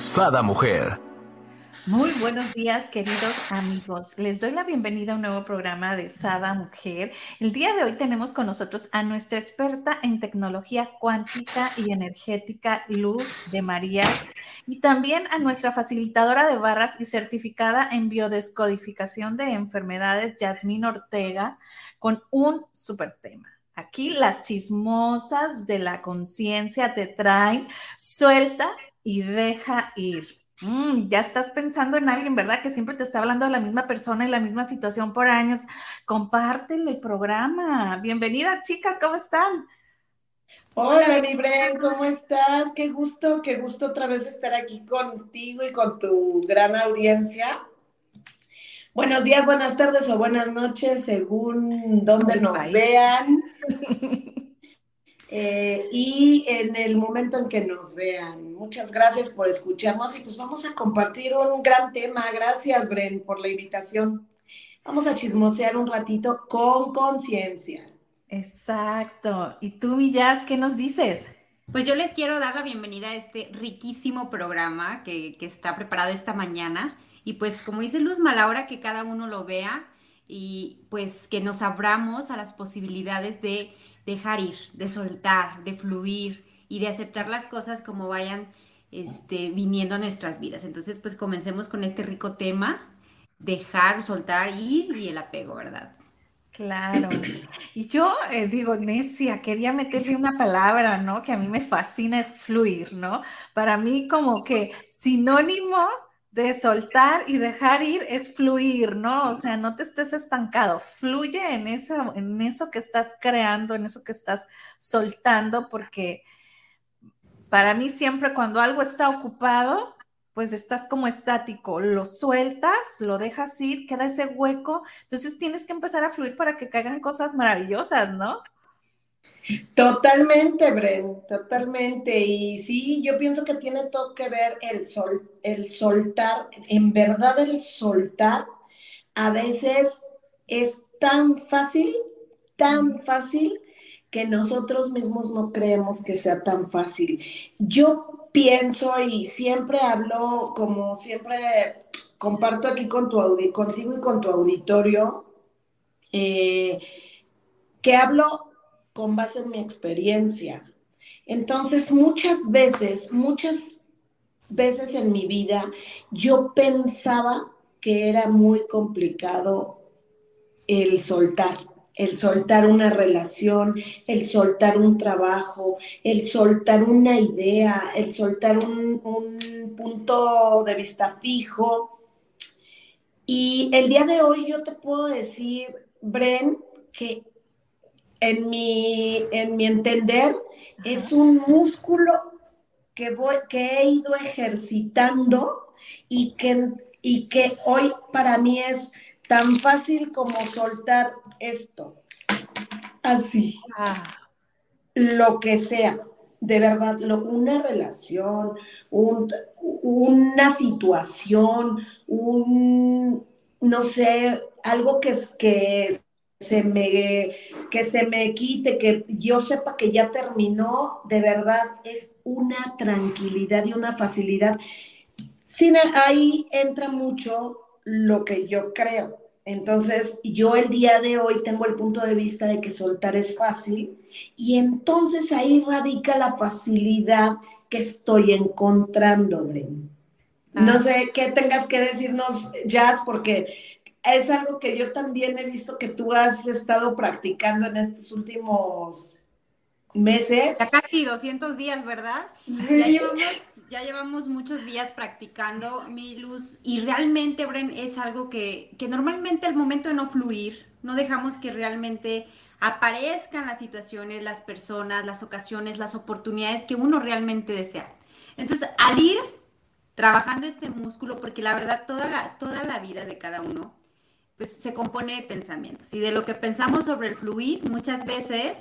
Sada Mujer. Muy buenos días, queridos amigos. Les doy la bienvenida a un nuevo programa de Sada Mujer. El día de hoy tenemos con nosotros a nuestra experta en tecnología cuántica y energética, Luz de María, y también a nuestra facilitadora de barras y certificada en biodescodificación de enfermedades, Yasmín Ortega, con un super tema. Aquí las chismosas de la conciencia te traen suelta y deja ir. Mm, ya estás pensando en alguien, ¿verdad? Que siempre te está hablando de la misma persona y la misma situación por años. Compártele el programa. Bienvenida, chicas, ¿cómo están? Hola, Libren, ¿cómo estás? Qué gusto, qué gusto otra vez estar aquí contigo y con tu gran audiencia. Buenos días, buenas tardes o buenas noches, según donde nos vean. Eh, y en el momento en que nos vean. Muchas gracias por escucharnos y pues vamos a compartir un gran tema. Gracias, Bren, por la invitación. Vamos a chismosear un ratito con conciencia. Exacto. ¿Y tú, Villas, qué nos dices? Pues yo les quiero dar la bienvenida a este riquísimo programa que, que está preparado esta mañana. Y pues como dice Luz Malaura, que cada uno lo vea y pues que nos abramos a las posibilidades de dejar ir, de soltar, de fluir y de aceptar las cosas como vayan este, viniendo a nuestras vidas. Entonces, pues comencemos con este rico tema, dejar, soltar, ir y el apego, ¿verdad? Claro. Y yo eh, digo, necia, quería meterle una palabra, ¿no? Que a mí me fascina es fluir, ¿no? Para mí como que sinónimo de soltar y dejar ir es fluir, ¿no? O sea, no te estés estancado, fluye en eso, en eso que estás creando, en eso que estás soltando, porque para mí siempre cuando algo está ocupado, pues estás como estático, lo sueltas, lo dejas ir, queda ese hueco, entonces tienes que empezar a fluir para que caigan cosas maravillosas, ¿no? Totalmente, Bren, totalmente. Y sí, yo pienso que tiene todo que ver el, sol, el soltar, en verdad el soltar a veces es tan fácil, tan fácil que nosotros mismos no creemos que sea tan fácil. Yo pienso y siempre hablo, como siempre comparto aquí con tu contigo y con tu auditorio, eh, que hablo con base en mi experiencia. Entonces, muchas veces, muchas veces en mi vida, yo pensaba que era muy complicado el soltar, el soltar una relación, el soltar un trabajo, el soltar una idea, el soltar un, un punto de vista fijo. Y el día de hoy yo te puedo decir, Bren, que en mi, en mi entender, es un músculo que, voy, que he ido ejercitando y que, y que hoy para mí es tan fácil como soltar esto. Así. Ah. Lo que sea. De verdad, lo, una relación, una situación, un, no sé, algo que, que se me, que se me quite, que yo sepa que ya terminó, de verdad es una tranquilidad y una facilidad. Sin, ahí entra mucho lo que yo creo. Entonces, yo el día de hoy tengo el punto de vista de que soltar es fácil y entonces ahí radica la facilidad que estoy encontrando, Bren. No ah. sé qué tengas que decirnos, Jazz, porque es algo que yo también he visto que tú has estado practicando en estos últimos meses. Ya casi 200 días, ¿verdad? Ya, llevamos, ya llevamos muchos días practicando mi luz y realmente, Bren, es algo que, que normalmente al momento de no fluir, no dejamos que realmente aparezcan las situaciones, las personas, las ocasiones, las oportunidades que uno realmente desea. Entonces, al ir trabajando este músculo, porque la verdad toda la, toda la vida de cada uno pues se compone de pensamientos y de lo que pensamos sobre el fluir muchas veces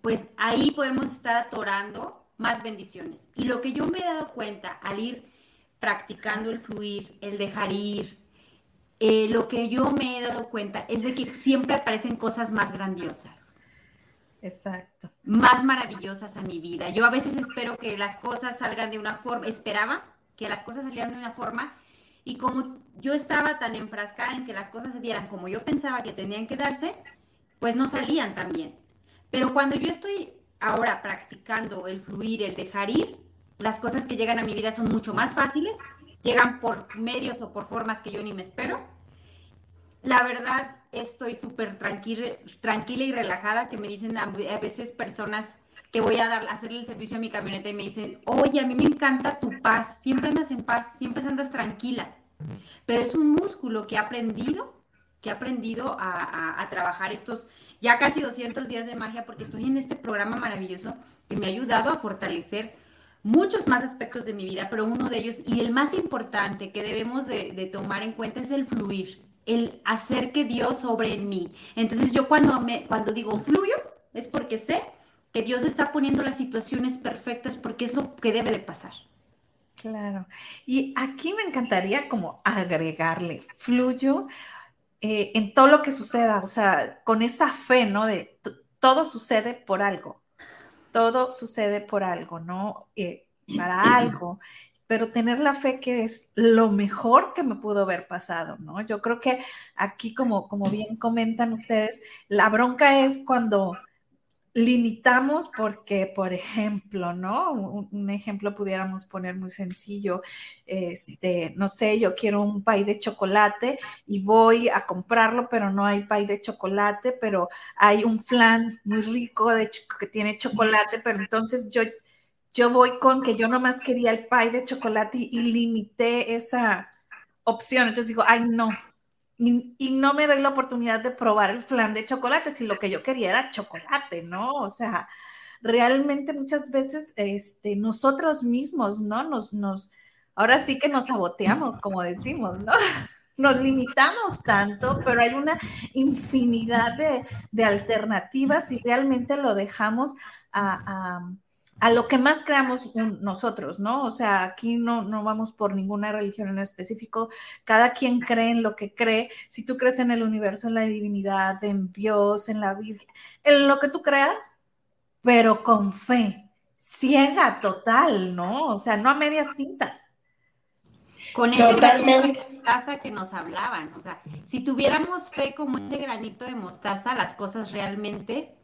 pues ahí podemos estar atorando más bendiciones. Y lo que yo me he dado cuenta al ir practicando el fluir, el dejar ir, eh, lo que yo me he dado cuenta es de que siempre aparecen cosas más grandiosas. Exacto. Más maravillosas a mi vida. Yo a veces espero que las cosas salgan de una forma, esperaba que las cosas salieran de una forma y como yo estaba tan enfrascada en que las cosas se dieran como yo pensaba que tenían que darse, pues no salían tan bien. Pero cuando yo estoy ahora practicando el fluir, el dejar ir, las cosas que llegan a mi vida son mucho más fáciles, llegan por medios o por formas que yo ni me espero. La verdad, estoy súper tranquila, y relajada, que me dicen a, veces personas que voy a dar, hacerle el servicio a mi camioneta y me dicen, oye, a mí me encanta tu paz, siempre andas en paz, siempre andas tranquila. Pero es un músculo que he aprendido, que he aprendido a, trabajar estos ya casi 200 días de magia porque estoy en este programa maravilloso que me ha ayudado a fortalecer muchos más aspectos de mi vida, pero uno de ellos y el más importante que debemos de, tomar en cuenta es el fluir, el hacer que Dios sobre mí. Entonces yo cuando, me, cuando digo fluyo es porque sé que Dios está poniendo las situaciones perfectas porque es lo que debe de pasar. Claro. Y aquí me encantaría como agregarle, fluyo eh, en todo lo que suceda, o sea, con esa fe, ¿no? De todo sucede por algo, todo sucede por algo, ¿no? Eh, para algo, pero tener la fe que es lo mejor que me pudo haber pasado, ¿no? Yo creo que aquí, como, como bien comentan ustedes, la bronca es cuando limitamos porque, por ejemplo, ¿no? Un, ejemplo pudiéramos poner muy sencillo, este, no sé, yo quiero un pay de chocolate y voy a comprarlo, pero no hay pay de chocolate, pero hay un flan muy rico de que tiene chocolate, pero entonces yo, yo voy con que yo nomás quería el pay de chocolate y, y limité esa opción, entonces digo, ay, no, y, no me doy la oportunidad de probar el flan de chocolate, si lo que yo quería era chocolate, ¿no? O sea, realmente muchas veces este, nosotros mismos, ¿no? Nos, nos, ahora sí que nos saboteamos, como decimos, ¿no? Nos limitamos tanto, pero hay una infinidad de, de alternativas y realmente lo dejamos a a lo que más creamos nosotros, ¿no? O sea, aquí no, no vamos por ninguna religión en específico, cada quien cree en lo que cree, si tú crees en el universo, en la divinidad, en Dios, en la Virgen, en lo que tú creas, pero con fe, ciega total, ¿no? O sea, no a medias tintas. Con ese granito de mostaza que nos hablaban, o sea, si tuviéramos fe como ese granito de mostaza, las cosas realmente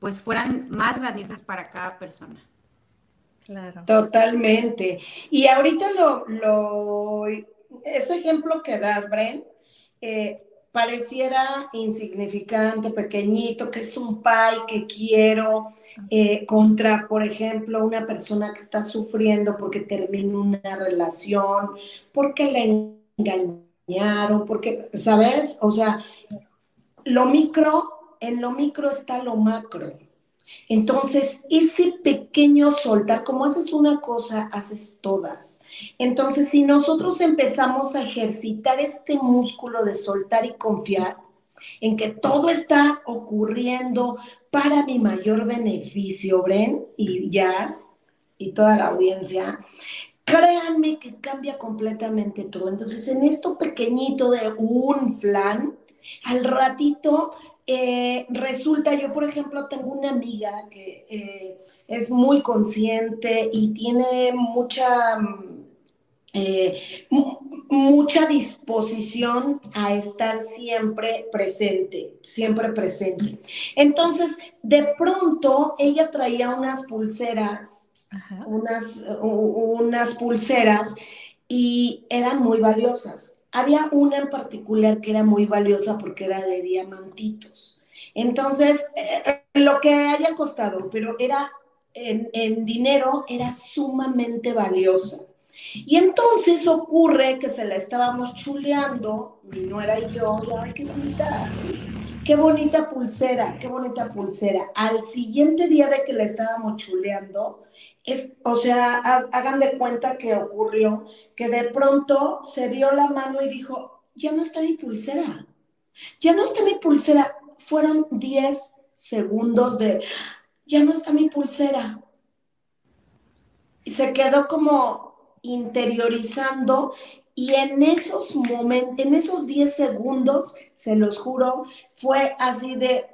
pues fueran más grandiosas para cada persona. Claro. Totalmente. Y ahorita lo, lo, ese ejemplo que das, Bren, eh, pareciera insignificante, pequeñito, que es un pay que quiero, eh, contra, por ejemplo, una persona que está sufriendo porque terminó una relación, porque le engañaron, porque, ¿sabes? O sea, lo micro, en lo micro está lo macro. Entonces, ese pequeño soltar, como haces una cosa, haces todas. Entonces, si nosotros empezamos a ejercitar este músculo de soltar y confiar en que todo está ocurriendo para mi mayor beneficio, Bren y Jazz y toda la audiencia, créanme que cambia completamente todo. Entonces, en esto pequeñito de un flan, al ratito eh, resulta, yo por ejemplo tengo una amiga que eh, es muy consciente y tiene mucha, mm, eh, mucha disposición a estar siempre presente, siempre presente. Entonces, de pronto ella traía unas pulseras, unas, unas pulseras y eran muy valiosas había una en particular que era muy valiosa porque era de diamantitos. Entonces, eh, lo que haya costado, pero era en, dinero, era sumamente valiosa. Y entonces ocurre que se la estábamos chuleando, mi nuera y yo, y ay, qué bonita. Qué bonita pulsera, qué bonita pulsera. Al siguiente día de que le estábamos chuleando, es, o sea, hagan de cuenta que ocurrió que de pronto se vio la mano y dijo, ya no está mi pulsera, ya no está mi pulsera. Fueron 10 segundos de, ya no está mi pulsera. Y se quedó como interiorizando y en esos momentos, en esos 10 segundos, se los juro, fue así de,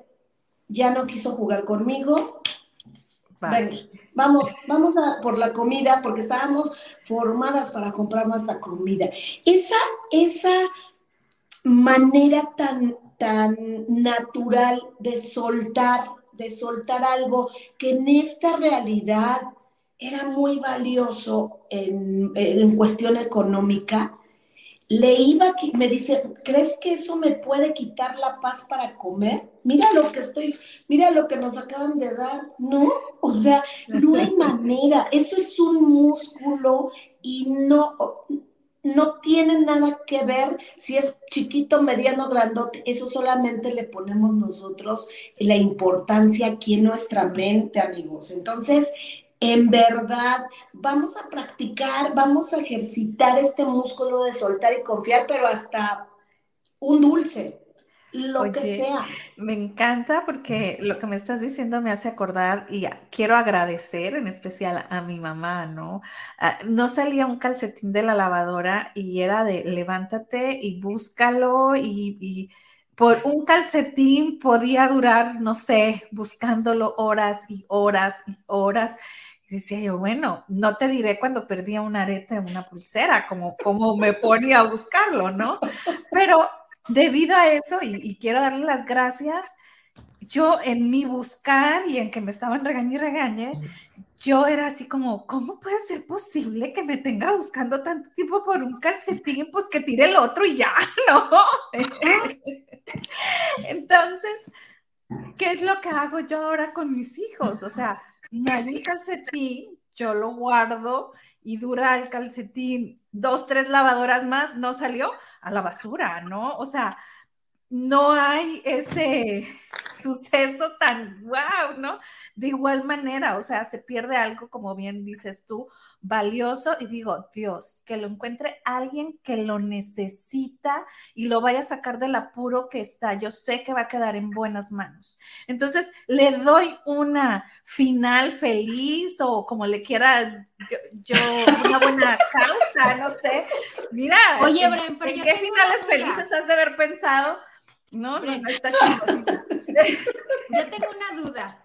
ya no quiso jugar conmigo. vamos, vamos a por la comida, porque estábamos formadas para comprar nuestra comida. Esa, esa manera tan, tan natural de soltar, de soltar algo que en esta realidad era muy valioso en, en cuestión económica, le iba, me dice, ¿crees que eso me puede quitar la paz para comer? Mira lo que estoy, mira lo que nos acaban de dar, ¿no? O sea, no hay manera, eso es un músculo y no, no tiene nada que ver si es chiquito, mediano, grandote, eso solamente le ponemos nosotros la importancia aquí en nuestra mente, amigos. Entonces, en verdad, vamos a practicar, vamos a ejercitar este músculo de soltar y confiar, pero hasta un dulce, lo que sea. Me encanta porque lo que me estás diciendo me hace acordar y quiero agradecer en especial a mi mamá, ¿no? Ah, no salía un calcetín de la lavadora y era de levántate y búscalo y, y por un calcetín podía durar, no sé, buscándolo horas y horas y horas decía yo, bueno, no te diré cuando perdía un arete o una pulsera, como, como me ponía a buscarlo, ¿no? Pero debido a eso, y, quiero darle las gracias, yo en mi buscar y en que me estaban regañando y regañe, yo era así como, ¿cómo puede ser posible que me tenga buscando tanto tiempo por un calcetín? Pues que tire el otro y ya, ¿no? Entonces, ¿qué es lo que hago yo ahora con mis hijos? O sea, me el calcetín, yo lo guardo y dura el calcetín dos, tres lavadoras más, no salió a la basura, ¿no? O sea, no hay ese suceso tan wow, ¿no? De igual manera, o sea, se pierde algo, como bien dices tú, valioso y digo, Dios, que lo encuentre alguien que lo necesita y lo vaya a sacar del apuro que está. Yo sé que va a quedar en buenas manos. Entonces, le doy una final feliz o como le quiera yo, una buena causa, no sé. Mira, Oye, ¿en, qué finales felices has de haber pensado? No, no, no está chido. Yo tengo una duda.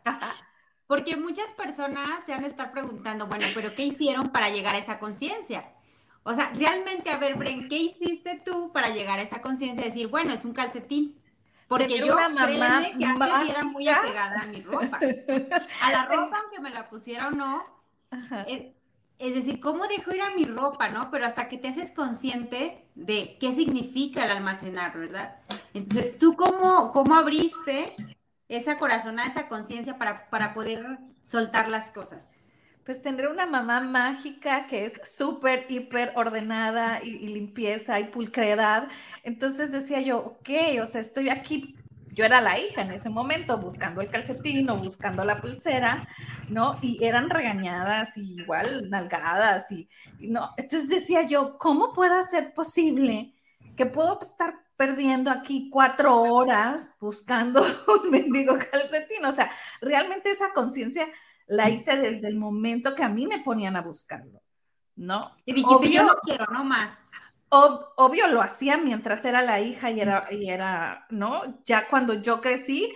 Porque muchas personas se han de estar preguntando, bueno, pero ¿qué hicieron para llegar a esa conciencia? O sea, realmente, a ver, Bren, ¿qué hiciste tú para llegar a esa conciencia? Decir, bueno, es un calcetín. Porque yo, una mamá que antes era muy apegada a mi ropa. A la ropa, aunque me la pusiera o no. Es, es, decir, ¿cómo dejo ir a mi ropa, no? Pero hasta que te haces consciente de qué significa el almacenar, ¿verdad? Entonces, ¿tú cómo, cómo abriste esa corazonada, esa conciencia para, para poder soltar las cosas? Pues tendré una mamá mágica que es súper, hiper ordenada y, limpieza y pulcredad. Entonces decía yo, ok, o sea, estoy aquí yo era la hija en ese momento buscando el calcetín o buscando la pulsera, ¿no? Y eran regañadas y igual nalgadas y, y, no. Entonces decía yo, ¿cómo puede ser posible que puedo estar perdiendo aquí cuatro horas buscando un mendigo calcetín. O sea, realmente esa conciencia la hice desde el momento que a mí me ponían a buscarlo, ¿no? Y dijiste, yo no quiero, no más. obvio lo hacía mientras era la hija y era, y era, ¿no? Ya cuando yo crecí,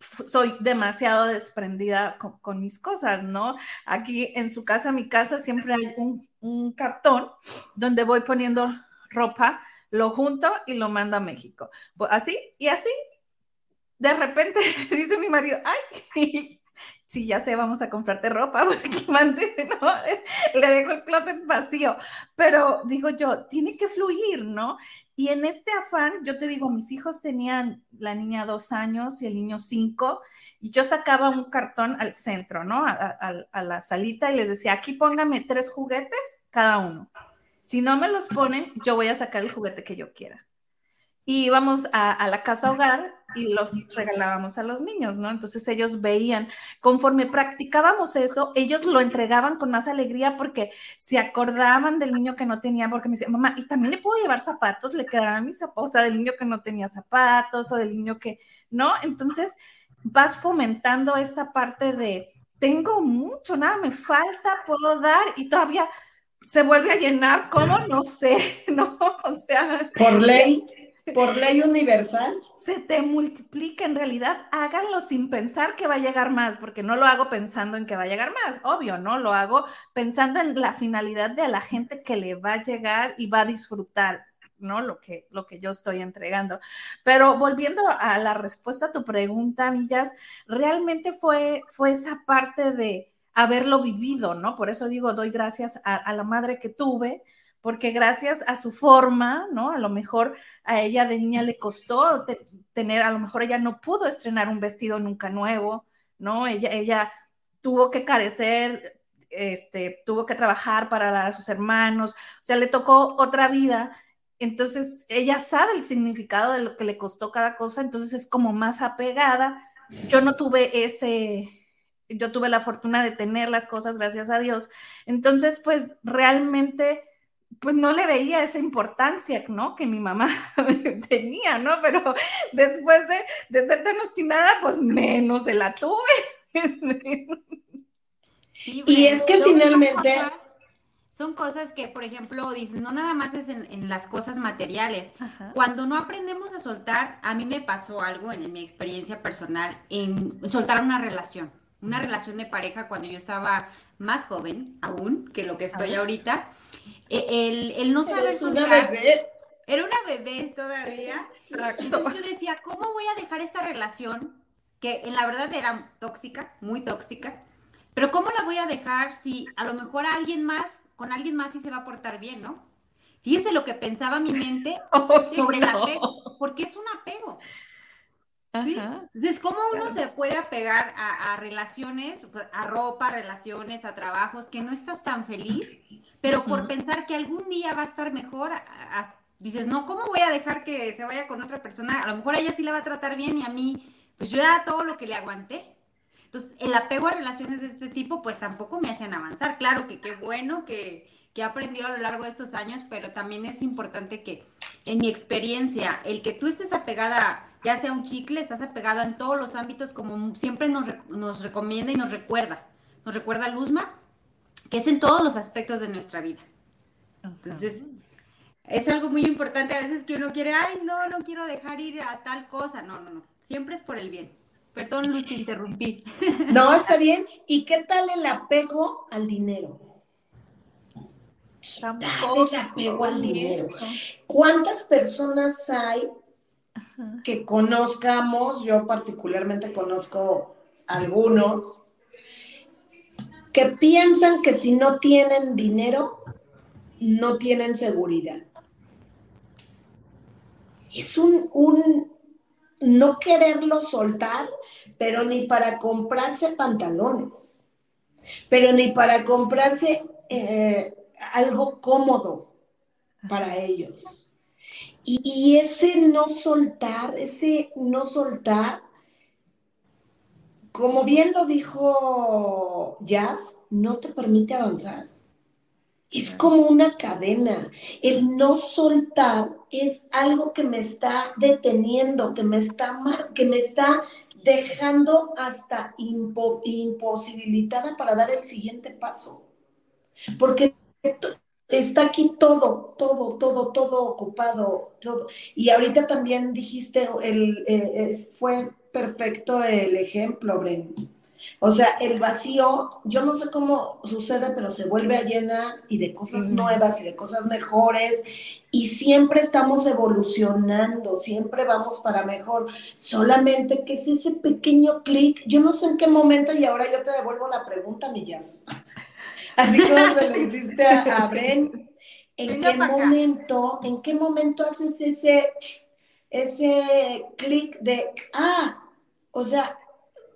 soy demasiado desprendida con, mis cosas, ¿no? Aquí en su casa, mi casa, siempre hay un, un cartón donde voy poniendo ropa lo junto y lo mando a México. Así y así. De repente dice mi marido, ay, sí, ya sé, vamos a comprarte ropa porque mandé, ¿no? Le dejo el closet vacío. Pero digo yo, tiene que fluir, ¿no? Y en este afán, yo te digo, mis hijos tenían la niña dos años y el niño cinco, y yo sacaba un cartón al centro, ¿no? A, a la salita y les decía, aquí póngame tres juguetes cada uno. Si no me los ponen, yo voy a sacar el juguete que yo quiera. y íbamos a, la casa hogar y los regalábamos a los niños, ¿no? Entonces ellos veían, conforme practicábamos eso, ellos lo entregaban con más alegría porque se acordaban del niño que no tenía, porque me decían, mamá, y también le puedo llevar zapatos, le quedaban mis zapatos, o sea, del niño que no tenía zapatos o del niño que, ¿no? Entonces vas fomentando esta parte de, tengo mucho, nada me falta, puedo dar y todavía se vuelve a llenar, ¿cómo? No sé, ¿no? O sea... Por ley. Por ley universal. Se te multiplica, en realidad háganlo sin pensar que va a llegar más, porque no lo hago pensando en que va a llegar más, obvio, ¿no? Lo hago pensando en la finalidad de a la gente que le va a llegar y va a disfrutar, ¿no? Lo que, lo que yo estoy entregando. Pero volviendo a la respuesta a tu pregunta, Villas, realmente fue, fue esa parte de haberlo vivido, ¿no? Por eso digo, doy gracias a, la madre que tuve, porque gracias a su forma, ¿no? A lo mejor a ella de niña le costó tener, a lo mejor ella no pudo estrenar un vestido nunca nuevo, ¿no? Ella, ella tuvo que carecer, este, tuvo que trabajar para dar a sus hermanos, o sea, le tocó otra vida. Entonces, ella sabe el significado de lo que le costó cada cosa, entonces es como más apegada. Yo no tuve ese, yo tuve la fortuna de tener las cosas, gracias a Dios. Entonces, pues realmente pues no le veía esa importancia, ¿no? Que mi mamá tenía, ¿no? Pero después de, ser tan obstinada, pues menos se la tuve. y es que finalmente... Son cosas, que, por ejemplo, dices, no nada más es en, las cosas materiales. Cuando no aprendemos a soltar, a mí me pasó algo en, mi experiencia personal, en soltar una relación, una relación de pareja cuando yo estaba más joven aún que lo que estoy ahorita el, el no saber soltar. Una bebé. Era una bebé todavía. Entonces yo decía, ¿cómo voy a dejar esta relación? Que en la verdad era tóxica, muy tóxica. Pero ¿cómo la voy a dejar si a lo mejor alguien más, con alguien más sí se va a portar bien, ¿no? Fíjense lo que pensaba mi mente sobre el apego, porque es un apego. Entonces, ¿cómo uno se puede apegar a, relaciones, pues, a ropa, relaciones, a trabajos que no estás tan feliz, pero por pensar que algún día va a estar mejor, dices, no, ¿cómo voy a dejar que se vaya con otra persona? A lo mejor a ella sí la va a tratar bien y a mí, pues yo era todo lo que le aguanté. Entonces, el apego a relaciones de este tipo, pues tampoco me hacían avanzar. Claro que qué bueno que, que he aprendido a lo largo de estos años, pero también es importante que, en mi experiencia, el que tú estés apegada ya sea un chicle, estás apegado en todos los ámbitos, como siempre nos, nos recomienda y nos recuerda. Nos recuerda Luzma, que es en todos los aspectos de nuestra vida. Entonces, es algo muy importante a veces que uno quiere, ay, no, no quiero dejar ir a tal cosa. No, no, no. Siempre es por el bien. Perdón, Luz, te interrumpí. No, está bien. ¿Y qué tal el apego al dinero? el apego al dinero. ¿Cuántas personas hay que conozcamos, yo particularmente conozco algunos, que piensan que si no tienen dinero, no tienen seguridad. Es un, un no quererlo soltar, pero ni para comprarse pantalones, pero ni para comprarse eh, algo cómodo para ellos. Y, ese no soltar, ese no soltar, como bien lo dijo Jazz, no te permite avanzar. Es como una cadena. El no soltar es algo que me está deteniendo, que me está, que me está dejando hasta imposibilitada para dar el siguiente paso. Porque está aquí todo, todo, todo, todo ocupado, todo. Y ahorita también dijiste, el, eh, fue perfecto el ejemplo, Bren. O sea, el vacío, yo no sé cómo sucede, pero se vuelve a llenar y de cosas nuevas y de cosas mejores. Y siempre estamos evolucionando, siempre vamos para mejor. Solamente que es ese pequeño clic. Yo no sé en qué momento, y ahora yo te devuelvo la pregunta, Millas. Así como se lo hiciste a, Bren. ¿En qué momento, en qué momento haces ese, ese clic de, ah, o sea,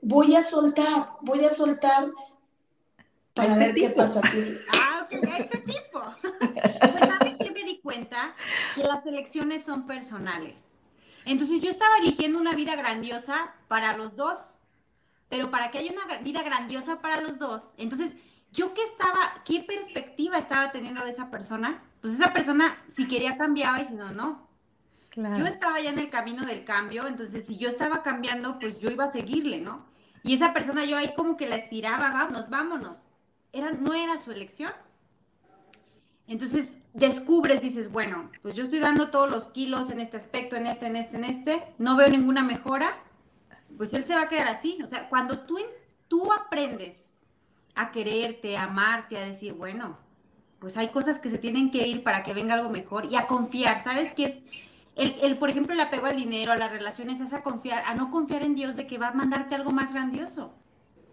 voy a soltar, voy a soltar para este ver qué pasa. Ah, ok, este tipo. Pues, ¿saben qué me di cuenta? Que las elecciones son personales. Entonces yo estaba eligiendo una vida grandiosa para los dos, pero para que haya una vida grandiosa para los dos, entonces yo qué estaba, qué perspectiva estaba teniendo de esa persona, pues esa persona si quería cambiaba y si no, no. Yo estaba ya en el camino del cambio, entonces si yo estaba cambiando, pues yo iba a seguirle, ¿no? Y esa persona yo ahí como que la estiraba, vámonos, vámonos. Era, no era su elección. Entonces descubres, dices, bueno, pues yo estoy dando todos los kilos en este aspecto, en este, en este, en este, no veo ninguna mejora, pues él se va a quedar así. O sea, cuando tú, tú aprendes a quererte, a amarte, a decir, bueno, pues hay cosas que se tienen que ir para que venga algo mejor y a confiar, ¿sabes qué es? El, por ejemplo, el apego al dinero, a las relaciones, es a confiar, a no confiar en Dios de que va a mandarte algo más grandioso.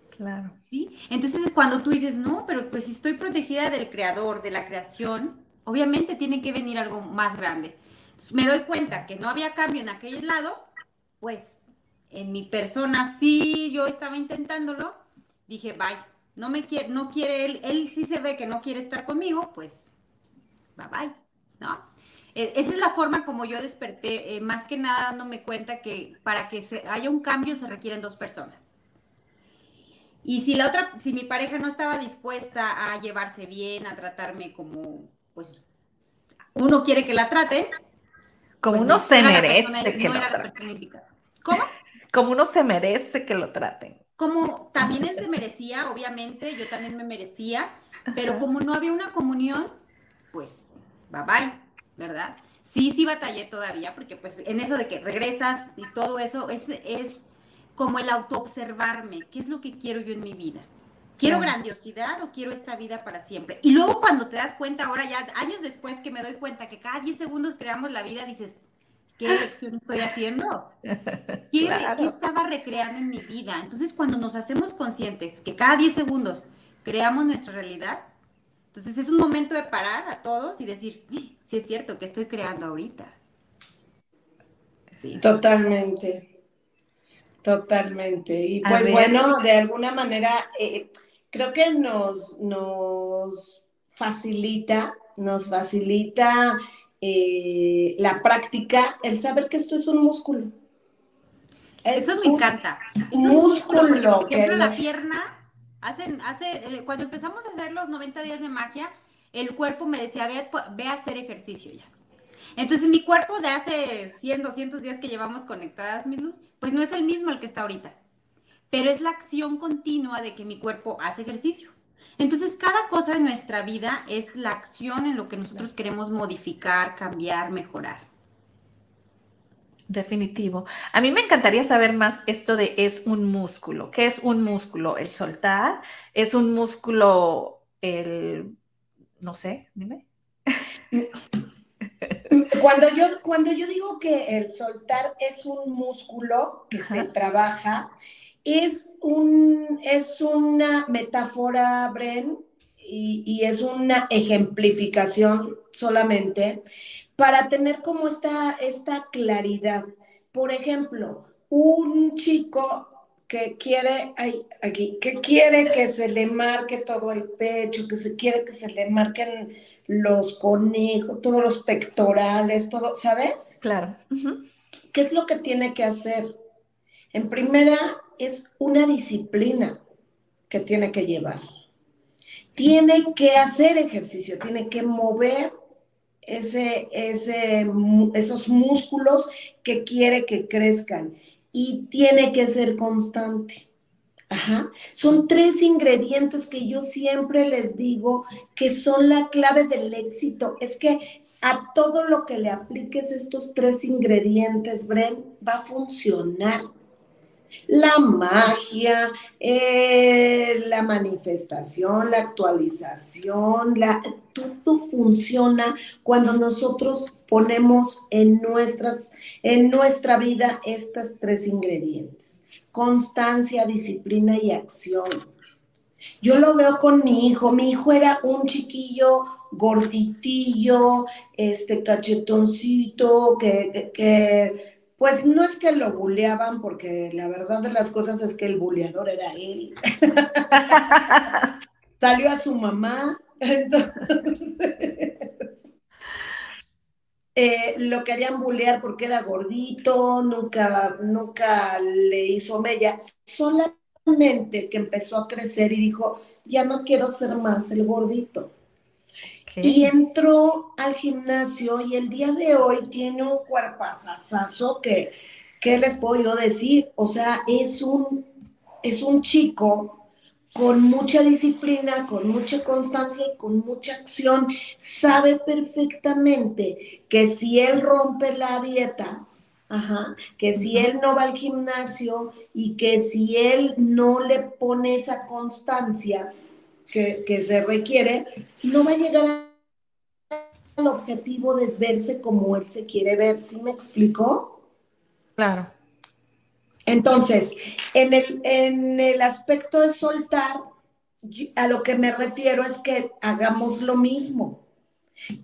Claro. ¿Sí? Entonces, cuando tú dices, no, pero pues si estoy protegida del creador, de la creación, obviamente tiene que venir algo más grande. Entonces, me doy cuenta que no había cambio en aquel lado, pues en mi persona sí, yo estaba intentándolo, dije, bye, no me quiere, no quiere él, él sí se ve que no quiere estar conmigo, pues, bye bye, ¿no? E, esa es la forma como yo desperté, eh, más que nada dándome cuenta que para que se, haya un cambio se requieren dos personas. Y si la otra, si mi pareja no estaba dispuesta a llevarse bien, a tratarme como, pues, uno quiere que la traten. Como pues, uno se merece que lo traten. ¿Cómo? Como uno se merece que lo traten. Como también él se merecía, obviamente, yo también me merecía, pero como no había una comunión, pues, bye bye. ¿verdad? Sí, sí batallé todavía, porque pues en eso de que regresas y todo eso es, es como el autoobservarme, ¿qué es lo que quiero yo en mi vida? ¿Quiero grandiosidad o quiero esta vida para siempre? Y luego cuando te das cuenta, ahora ya años después que me doy cuenta que cada 10 segundos creamos la vida, dices, ¿qué elección estoy haciendo? ¿Qué, ¿Qué, estaba recreando en mi vida? Entonces cuando nos hacemos conscientes que cada 10 segundos creamos nuestra realidad, entonces es un momento de parar a todos y decir, sí es cierto, que estoy creando ahorita? Totalmente, totalmente. Y pues bueno, de alguna manera, eh, creo que nos, nos facilita, nos facilita eh, la práctica, el saber que esto es un músculo. Eso me encanta. un músculo. Por ejemplo, la pierna Hace, hace, cuando empezamos a hacer los 90 días de magia, el cuerpo me decía, ve, a hacer ejercicio ya. Entonces mi cuerpo de hace 100, 200 días que llevamos conectadas, mi luz, pues no es el mismo el que está ahorita. Pero es la acción continua de que mi cuerpo hace ejercicio. Entonces, cada cosa de nuestra vida es la acción en lo que nosotros queremos modificar, cambiar, mejorar. Definitivo. A mí me encantaría saber más esto de es un músculo. ¿Qué es un músculo? El soltar. ¿Es un músculo el, no sé, dime? Cuando yo, cuando yo digo que el soltar es un músculo que se trabaja, es, un, es una metáfora, Bren, y, y es una ejemplificación solamente para tener como esta, esta claridad. Por ejemplo, un chico que quiere, ay, aquí, que quiere que se le marque todo el pecho, que se quiere que se le marquen los conejos, todos los pectorales, todo, ¿sabes? Claro. ¿Qué es lo que tiene que hacer? En primera, es una disciplina que tiene que llevar. Tiene que hacer ejercicio, tiene que mover ese, ese, esos músculos que quiere que crezcan y tiene que ser constante. Ajá. Son tres ingredientes que yo siempre les digo que son la clave del éxito. Es que a todo lo que le apliques estos tres ingredientes, Bren, va a funcionar la magia, eh, la manifestación, la actualización, la, todo funciona cuando nosotros ponemos en, nuestras, en nuestra vida estos tres ingredientes. Constancia, disciplina y acción. Yo lo veo con mi hijo. Mi hijo era un chiquillo gorditillo, este cachetoncito, que, que pues no es que lo buleaban, porque la verdad de las cosas es que el buleador era él. Salió a su mamá. Entonces, eh, lo querían bullear porque era gordito, nunca, nunca le hizo mella, solamente que empezó a crecer y dijo, ya no quiero ser más el gordito. Y entró al gimnasio y el día de hoy tiene un cuerpazazazo que, ¿qué les puedo yo decir? O sea, es un, es un chico con mucha disciplina, con mucha constancia y con mucha acción, sabe perfectamente que si él rompe la dieta, que si él no va al gimnasio y que si él no le pone esa constancia que, que se requiere, no va a llegar al objetivo de verse como él se quiere ver. ¿Sí me explicó? Claro. Entonces, en el, en el aspecto de soltar, a lo que me refiero es que hagamos lo mismo.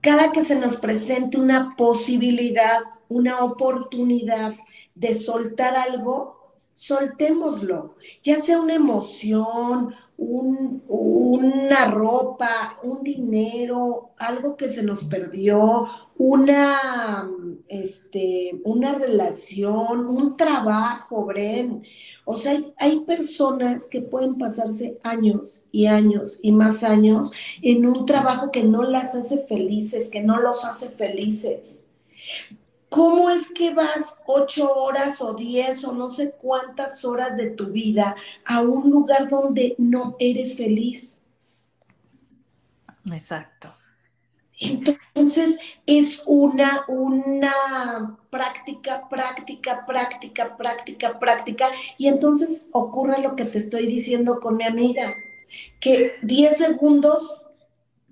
Cada que se nos presente una posibilidad, una oportunidad de soltar algo, soltémoslo, ya sea una emoción, una ropa, un dinero, algo que se nos perdió, una, este, una relación, un trabajo, Bren. O sea, hay, hay, personas que pueden pasarse años y años y más años en un trabajo que no las hace felices, que no los hace felices. ¿Cómo es que vas ocho horas o diez o no sé cuántas horas de tu vida a un lugar donde no eres feliz? Exacto. Entonces es una, una práctica, práctica, práctica, práctica, práctica. Y entonces ocurre lo que te estoy diciendo con mi amiga, que diez segundos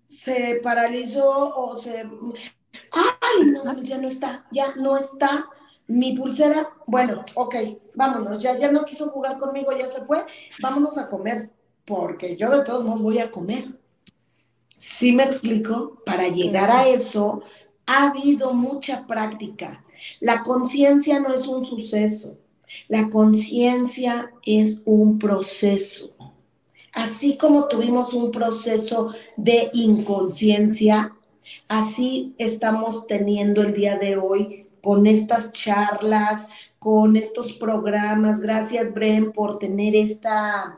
se paralizó o se Ay, no, ya no está, ya no está mi pulsera. Bueno, ok, vámonos, ya, ya no quiso jugar conmigo, ya se fue, vámonos a comer, porque yo de todos modos voy a comer. ¿Sí me explico? Para llegar a eso ha habido mucha práctica. La conciencia no es un suceso, la conciencia es un proceso. Así como tuvimos un proceso de inconsciencia, Así estamos teniendo el día de hoy con estas charlas, con estos programas. Gracias, Bren, por tener esta,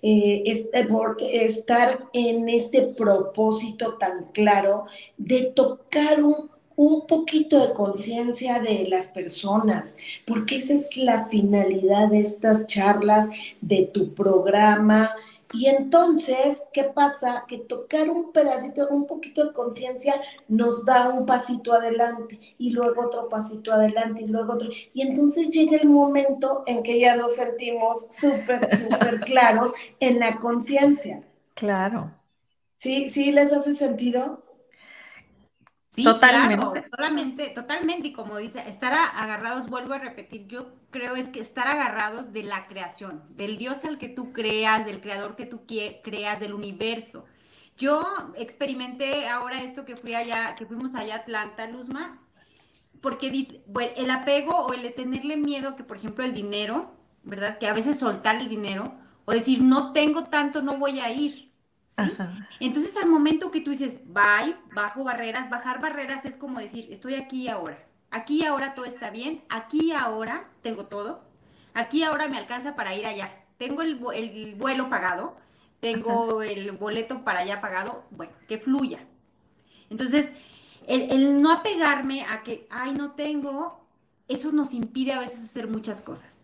eh, este, por estar en este propósito tan claro de tocar un, un poquito de conciencia de las personas, porque esa es la finalidad de estas charlas, de tu programa, y entonces, ¿qué pasa? Que tocar un pedacito, un poquito de conciencia nos da un pasito adelante y luego otro pasito adelante y luego otro. Y entonces llega el momento en que ya nos sentimos súper, súper claros en la conciencia. Claro. ¿Sí? ¿Sí les hace sentido? Sí, totalmente. totalmente, totalmente. Y como dice, estar agarrados, vuelvo a repetir, yo creo es que estar agarrados de la creación, del Dios al que tú creas, del creador que tú creas, del universo. Yo experimenté ahora esto que fui allá, que fuimos allá a Atlanta, Luzma, porque dice, bueno, el apego o el de tenerle miedo que, por ejemplo, el dinero, ¿verdad? Que a veces soltar el dinero o decir, no tengo tanto, no voy a ir. Entonces, al momento que tú dices, bye, bajo barreras, bajar barreras es como decir, estoy aquí y ahora. Aquí y ahora todo está bien, aquí y ahora tengo todo, aquí y ahora me alcanza para ir allá. Tengo el, vuelo pagado, tengo el boleto para allá pagado, bueno, que fluya. Entonces, el, el no apegarme a que, ay, no tengo, eso nos impide a veces hacer muchas cosas.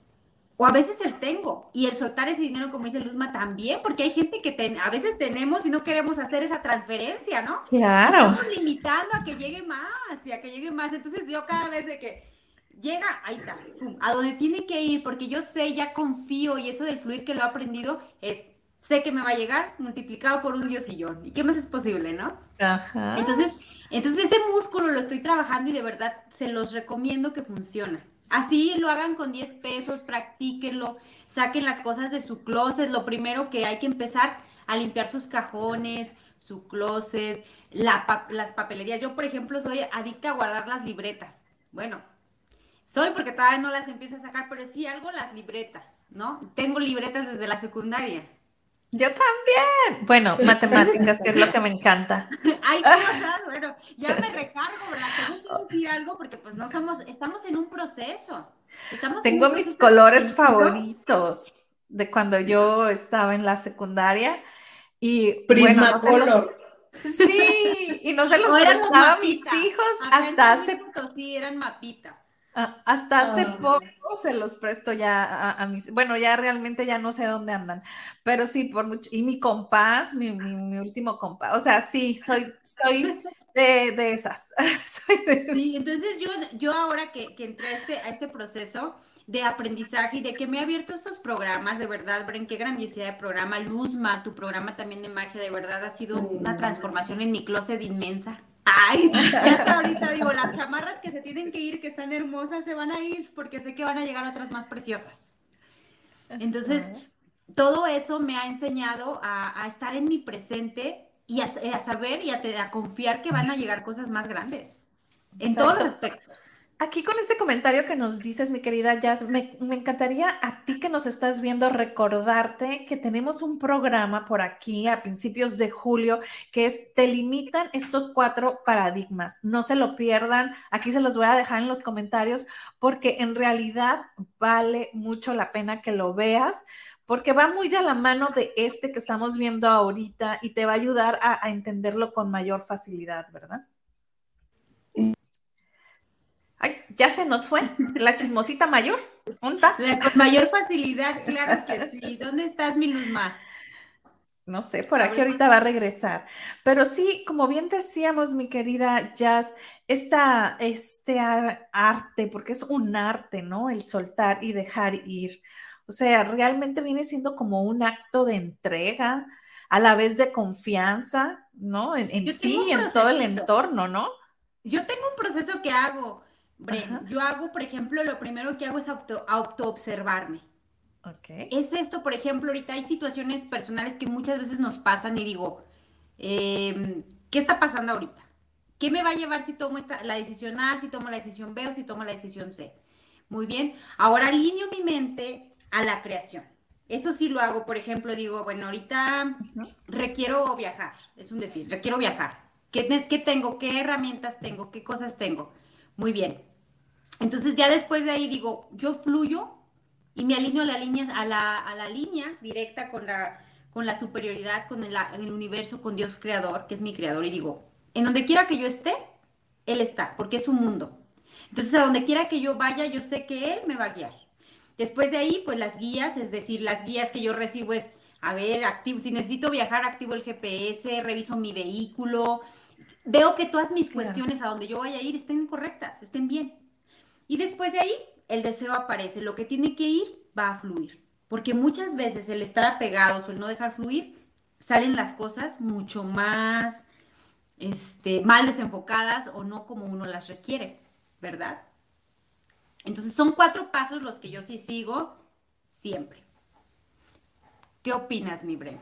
O a veces el tengo y el soltar ese dinero, como dice Luzma, también, porque hay gente que a veces tenemos y no queremos hacer esa transferencia, ¿no? Claro. Estamos limitando a que llegue más y a que llegue más. Entonces yo cada vez de que llega, ahí está, a donde tiene que ir, porque yo sé, ya confío y eso del fluir que lo he aprendido es, sé que me va a llegar multiplicado por un diosillón. ¿Y qué más es posible, no? Ajá. Entonces, entonces ese músculo lo estoy trabajando y de verdad se los recomiendo que funciona. Así lo hagan con 10 pesos, practíquenlo, saquen las cosas de su closet. Lo primero que hay que empezar a limpiar sus cajones, su closet, las papelerías. Yo, por ejemplo, soy adicta a guardar las libretas. Bueno, soy porque todavía no las empiezo a sacar, pero sí algo las libretas, ¿no? Tengo libretas desde la secundaria. Yo también. Bueno, matemáticas, que es lo que me encanta. Ay, cosas, bueno, ya me recargo, ¿verdad? decir algo porque pues no somos, estamos en un proceso. Estamos Tengo mis colores favoritos de cuando yo estaba en la secundaria y Prismacolor. Sí, y no se los prestaba a mis hijos hasta hace... Sí, eran mapita. Ah, hasta hace ah. poco se los presto ya a, mis, bueno, ya realmente ya no sé dónde andan, pero sí, por mucho, y mi compás, mi, último compás, o sea, sí, soy, soy de, esas. Sí, entonces yo, yo ahora que, entré a este, a este proceso, de aprendizaje y de que me ha abierto estos programas, de verdad, Bren, qué grandiosidad de programa. Luzma, tu programa también de magia, de verdad ha sido una transformación en mi closet inmensa. Ay, ya hasta ahorita digo, las chamarras que se tienen que ir, que están hermosas, se van a ir porque sé que van a llegar otras más preciosas. Entonces, todo eso me ha enseñado a, estar en mi presente y a, saber y a, confiar que van a llegar cosas más grandes. En todos los aspectos. Aquí con este comentario que nos dices, mi querida Jazz, me, encantaría a ti que nos estás viendo recordarte que tenemos un programa por aquí a principios de julio que es Te limitan estos cuatro paradigmas. No se lo pierdan, aquí se los voy a dejar en los comentarios porque en realidad vale mucho la pena que lo veas porque va muy de la mano de este que estamos viendo ahorita y te va a ayudar a entenderlo con mayor facilidad, ¿verdad? Ay, ya se nos fue la chismosita mayor. con mayor facilidad, claro que sí. ¿Dónde estás, mi Luzma? No sé, por aquí ahorita va a regresar. Pero sí, como bien decíamos, mi querida Jazz, esta, este arte, porque es un arte, ¿no? El soltar y dejar ir. O sea, realmente viene siendo como un acto de entrega, a la vez de confianza, ¿no? En, ti y en todo el entorno, ¿no? Yo tengo un proceso que hago yo hago, por ejemplo, lo primero que hago es auto, observarme. Okay. Es esto, por ejemplo, ahorita hay situaciones personales que muchas veces nos pasan y digo, em, ¿qué está pasando ahorita? ¿Qué me va a llevar si tomo esta, la decisión A, si tomo la decisión B o si tomo la decisión C? Muy bien, ahora alineo mi mente a la creación. Eso sí lo hago, por ejemplo, digo, bueno, ahorita requiero viajar, es un decir, requiero viajar. ¿Qué, ¿Qué tengo? ¿Qué herramientas tengo? ¿Qué cosas tengo? Muy bien. Entonces ya después de ahí digo, yo fluyo y me alineo a la línea, a la, línea directa con la, con la superioridad, con el, el, universo, con Dios creador, que es mi creador, y digo, en donde quiera que yo esté, Él está, porque es un mundo. Entonces, a donde quiera que yo vaya, yo sé que Él me va a guiar. Después de ahí, pues las guías, es decir, las guías que yo recibo es, a ver, activo, si necesito viajar, activo el GPS, reviso mi vehículo, veo que todas mis cuestiones a donde yo vaya a ir estén correctas, estén bien. Y después de ahí, el deseo aparece. Lo que tiene que ir va a fluir. Porque muchas veces el estar apegados o el no dejar fluir, salen las cosas mucho más este, mal desenfocadas o no como uno las requiere, ¿verdad? Entonces son cuatro pasos los que yo sí sigo siempre. ¿Qué opinas, mi Bre?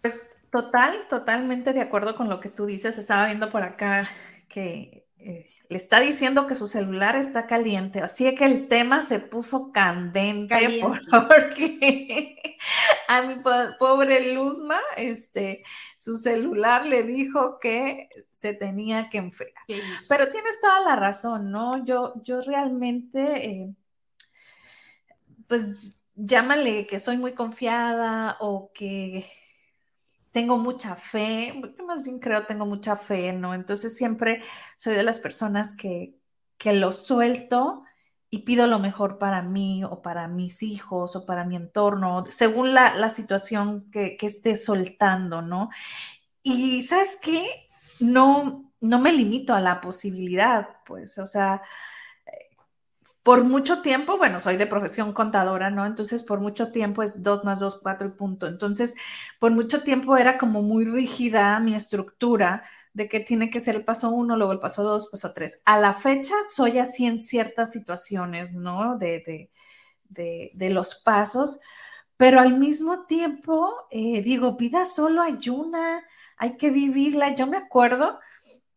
Pues total, totalmente de acuerdo con lo que tú dices. Estaba viendo por acá que eh, le está diciendo que su celular está caliente, así que el tema se puso candente, porque a mi pobre Luzma, este, su celular le dijo que se tenía que enfriar. Pero tienes toda la razón, ¿no? Yo, yo realmente, eh, pues llámale que soy muy confiada o que tengo mucha fe, más bien creo tengo mucha fe, ¿no? Entonces siempre soy de las personas que, que lo suelto y pido lo mejor para mí o para mis hijos o para mi entorno, según la, situación que, que, esté soltando, ¿no? Y sabes qué, no, no me limito a la posibilidad, pues, o sea, por mucho tiempo, bueno, soy de profesión contadora, ¿no? Entonces, por mucho tiempo es 2 más 2, 4 y punto. Entonces, por mucho tiempo era como muy rígida mi estructura de que tiene que ser el paso 1, luego el paso 2, paso 3. A la fecha soy así en ciertas situaciones, ¿no? De, de, de, los pasos, pero al mismo tiempo eh, digo, vida solo hay una, hay que vivirla. Yo me acuerdo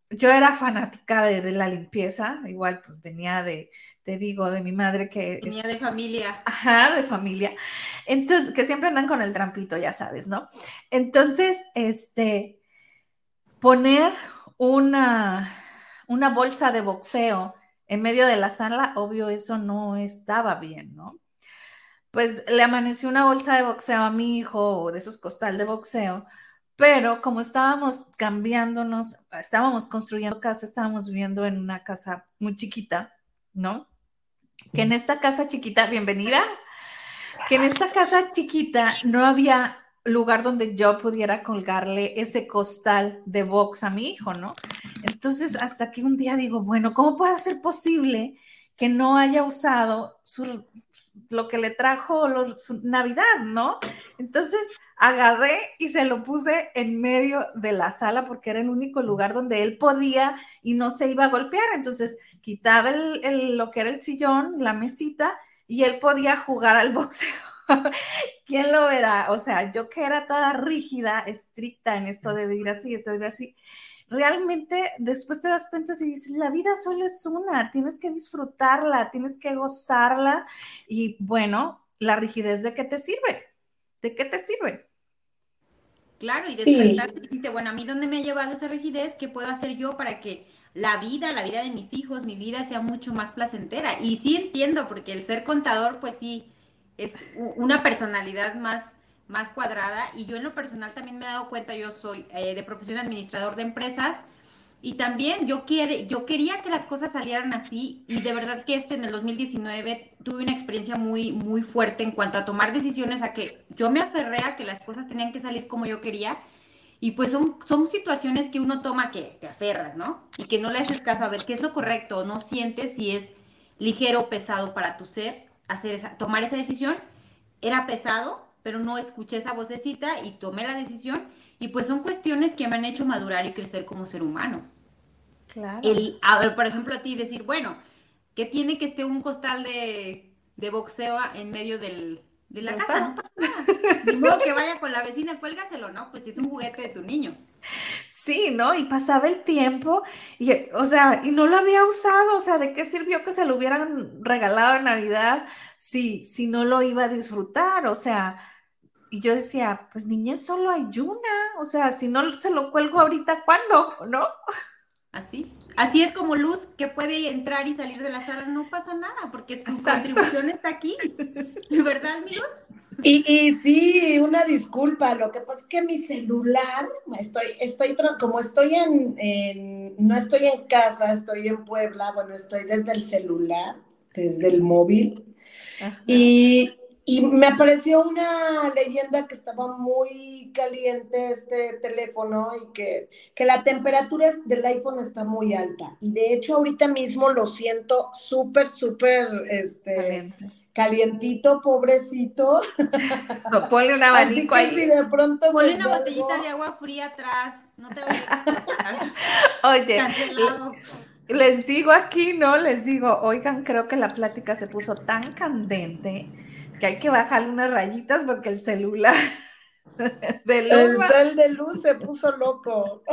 yo era fanática de, la limpieza, igual pues venía de, te digo, de mi madre que... Venía de familia. Ajá, de familia. Entonces, que siempre andan con el trampito, ya sabes, ¿no? Entonces, este, poner una, una bolsa de boxeo en medio de la sala, obvio eso no estaba bien, ¿no? Pues le amaneció una bolsa de boxeo a mi hijo o de esos costal de boxeo, pero como estábamos cambiándonos, estábamos construyendo casa, estábamos viviendo en una casa muy chiquita, ¿no? Que en esta casa chiquita, bienvenida, que en esta casa chiquita no había lugar donde yo pudiera colgarle ese costal de box a mi hijo, ¿no? Entonces, hasta que un día digo, bueno, ¿cómo puede ser posible que no haya usado lo que le trajo su Navidad, ¿no? Entonces, agarré y se lo puse en medio de la sala porque era el único lugar donde él podía y no se iba a golpear. Entonces, quitaba el, lo que era el sillón, la mesita, y él podía jugar al boxeo. ¿Quién lo verá? O sea, yo que era toda rígida, estricta en esto de vivir así, esto de vivir así, realmente después te das cuenta y dices, la vida solo es una, tienes que disfrutarla, tienes que gozarla y bueno, la rigidez de qué te sirve, de qué te sirve. Claro, y despertar dijiste, bueno, a mí dónde me ha llevado esa rigidez, ¿qué puedo hacer yo para que la vida, la vida de mis hijos, mi vida sea mucho más placentera? Y sí entiendo, porque el ser contador, pues sí, es una personalidad más, más cuadrada. Y yo en lo personal también me he dado cuenta, yo soy eh, de profesión administrador de empresas y también yo, quiere, yo quería que las cosas salieran así y de verdad que este en el 2019 tuve una experiencia muy, muy fuerte en cuanto a tomar decisiones, a que yo me aferré a que las cosas tenían que salir como yo quería. Y pues son, son situaciones que uno toma que te aferras, ¿no? Y que no le haces caso a ver qué es lo correcto, no sientes si es ligero o pesado para tu ser hacer esa, tomar esa decisión. Era pesado, pero no escuché esa vocecita y tomé la decisión. Y pues son cuestiones que me han hecho madurar y crecer como ser humano. Claro. El, a ver, por ejemplo, a ti decir, bueno, ¿qué tiene que esté un costal de, de boxeo en medio del, de la casa? No pasa nada. Ni modo que vaya con la vecina, cuélgaselo, ¿no? Pues es un juguete de tu niño. Sí, ¿no? Y pasaba el tiempo y, o sea, y no lo había usado, o sea, ¿de qué sirvió que se lo hubieran regalado en Navidad si, si no lo iba a disfrutar? O sea, y yo decía, pues niñez solo hay una, o sea, si no se lo cuelgo ahorita, ¿cuándo? ¿No? Así. Así es como Luz que puede entrar y salir de la sala, no pasa nada, porque su contribución está aquí. ¿Verdad, amigos? Y, y, sí, una disculpa, lo que pasa es que mi celular, estoy, estoy, como estoy en, no estoy en casa, estoy en Puebla, bueno, estoy desde el celular, desde el móvil, y, y, me apareció una leyenda que estaba muy caliente este teléfono y que, que la temperatura del iPhone está muy alta, y de hecho ahorita mismo lo siento súper, súper, este calientito, pobrecito. No, ponle un abanico ahí. Si de pronto ponle una botellita de agua fría atrás, no te a Oye, les digo aquí, ¿no? Les digo, oigan, creo que la plática se puso tan candente que hay que bajarle unas rayitas porque el celular el cel de luz se puso loco.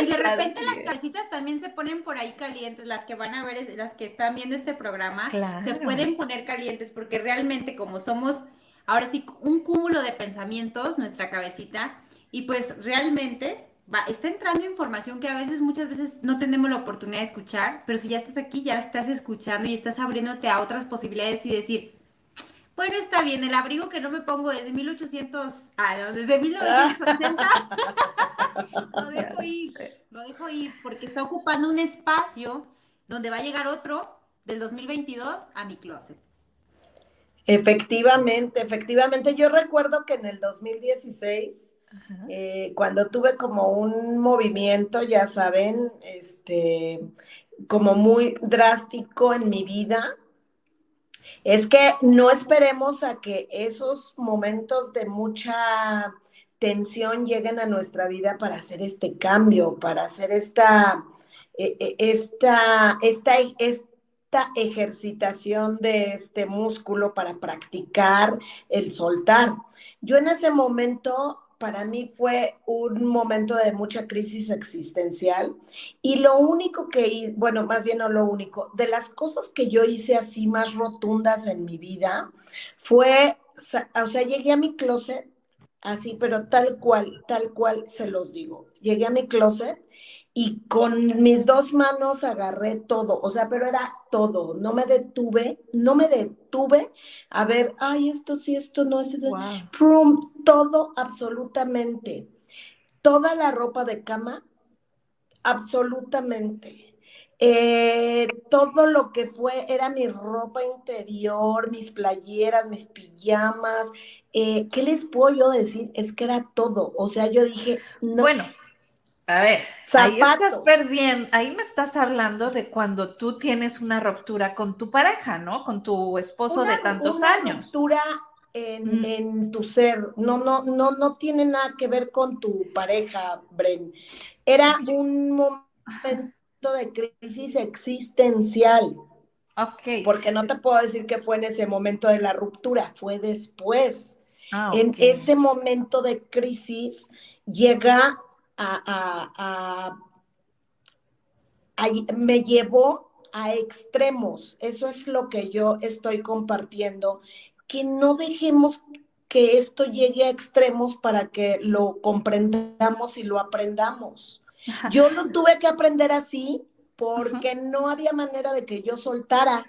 Y de repente las calcitas también se ponen por ahí calientes, las que van a ver, las que están viendo este programa, se pueden poner calientes porque realmente como somos, ahora sí, un cúmulo de pensamientos, nuestra cabecita, y pues realmente va, está entrando información que a veces, muchas veces no tenemos la oportunidad de escuchar, pero si ya estás aquí, ya estás escuchando y estás abriéndote a otras posibilidades y decir, bueno, está bien, el abrigo que no me pongo desde 1800, ah, no, desde 1980, lo dejo ir, lo dejo ir, porque está ocupando un espacio donde va a llegar otro del 2022 a mi closet. Efectivamente, efectivamente. Yo recuerdo que en el 2016, eh, cuando tuve como un movimiento, ya saben, este, como muy drástico en mi vida, es que no esperemos a que esos momentos de mucha tensión lleguen a nuestra vida para hacer este cambio, para hacer esta, e, e, esta, esta, esta ejercitación de este músculo para practicar el soltar. Yo en ese momento para mí fue un momento de mucha crisis existencial y lo único que, bueno, más bien no lo único, de las cosas que yo hice así más rotundas en mi vida fue, o sea, llegué a mi closet así, pero tal cual, tal cual se los digo. Llegué a mi closet y con mis dos manos agarré todo, o sea, pero era todo, no me detuve, no me detuve a ver, ay, esto sí, esto no, esto wow. todo absolutamente, toda la ropa de cama, absolutamente. Eh, todo lo que fue era mi ropa interior, mis playeras, mis pijamas. Eh, ¿Qué les puedo yo decir? Es que era todo. O sea, yo dije, no. Bueno, a ver, ahí estás perdiendo, ahí me estás hablando de cuando tú tienes una ruptura con tu pareja, ¿no? Con tu esposo de tantos una años. Ruptura en, en, tu ser, no, no, no, no tiene nada que ver con tu pareja, Bren. Era un momento de crisis existencial. Ok. Porque no te puedo decir que fue en ese momento de la ruptura, fue después. Ah, en ese momento de crisis llega a, me llevó a extremos. Eso es lo que yo estoy compartiendo, que no dejemos que esto llegue a extremos para que lo comprendamos y lo aprendamos. Yo lo tuve que aprender así porque no había manera de que yo soltara,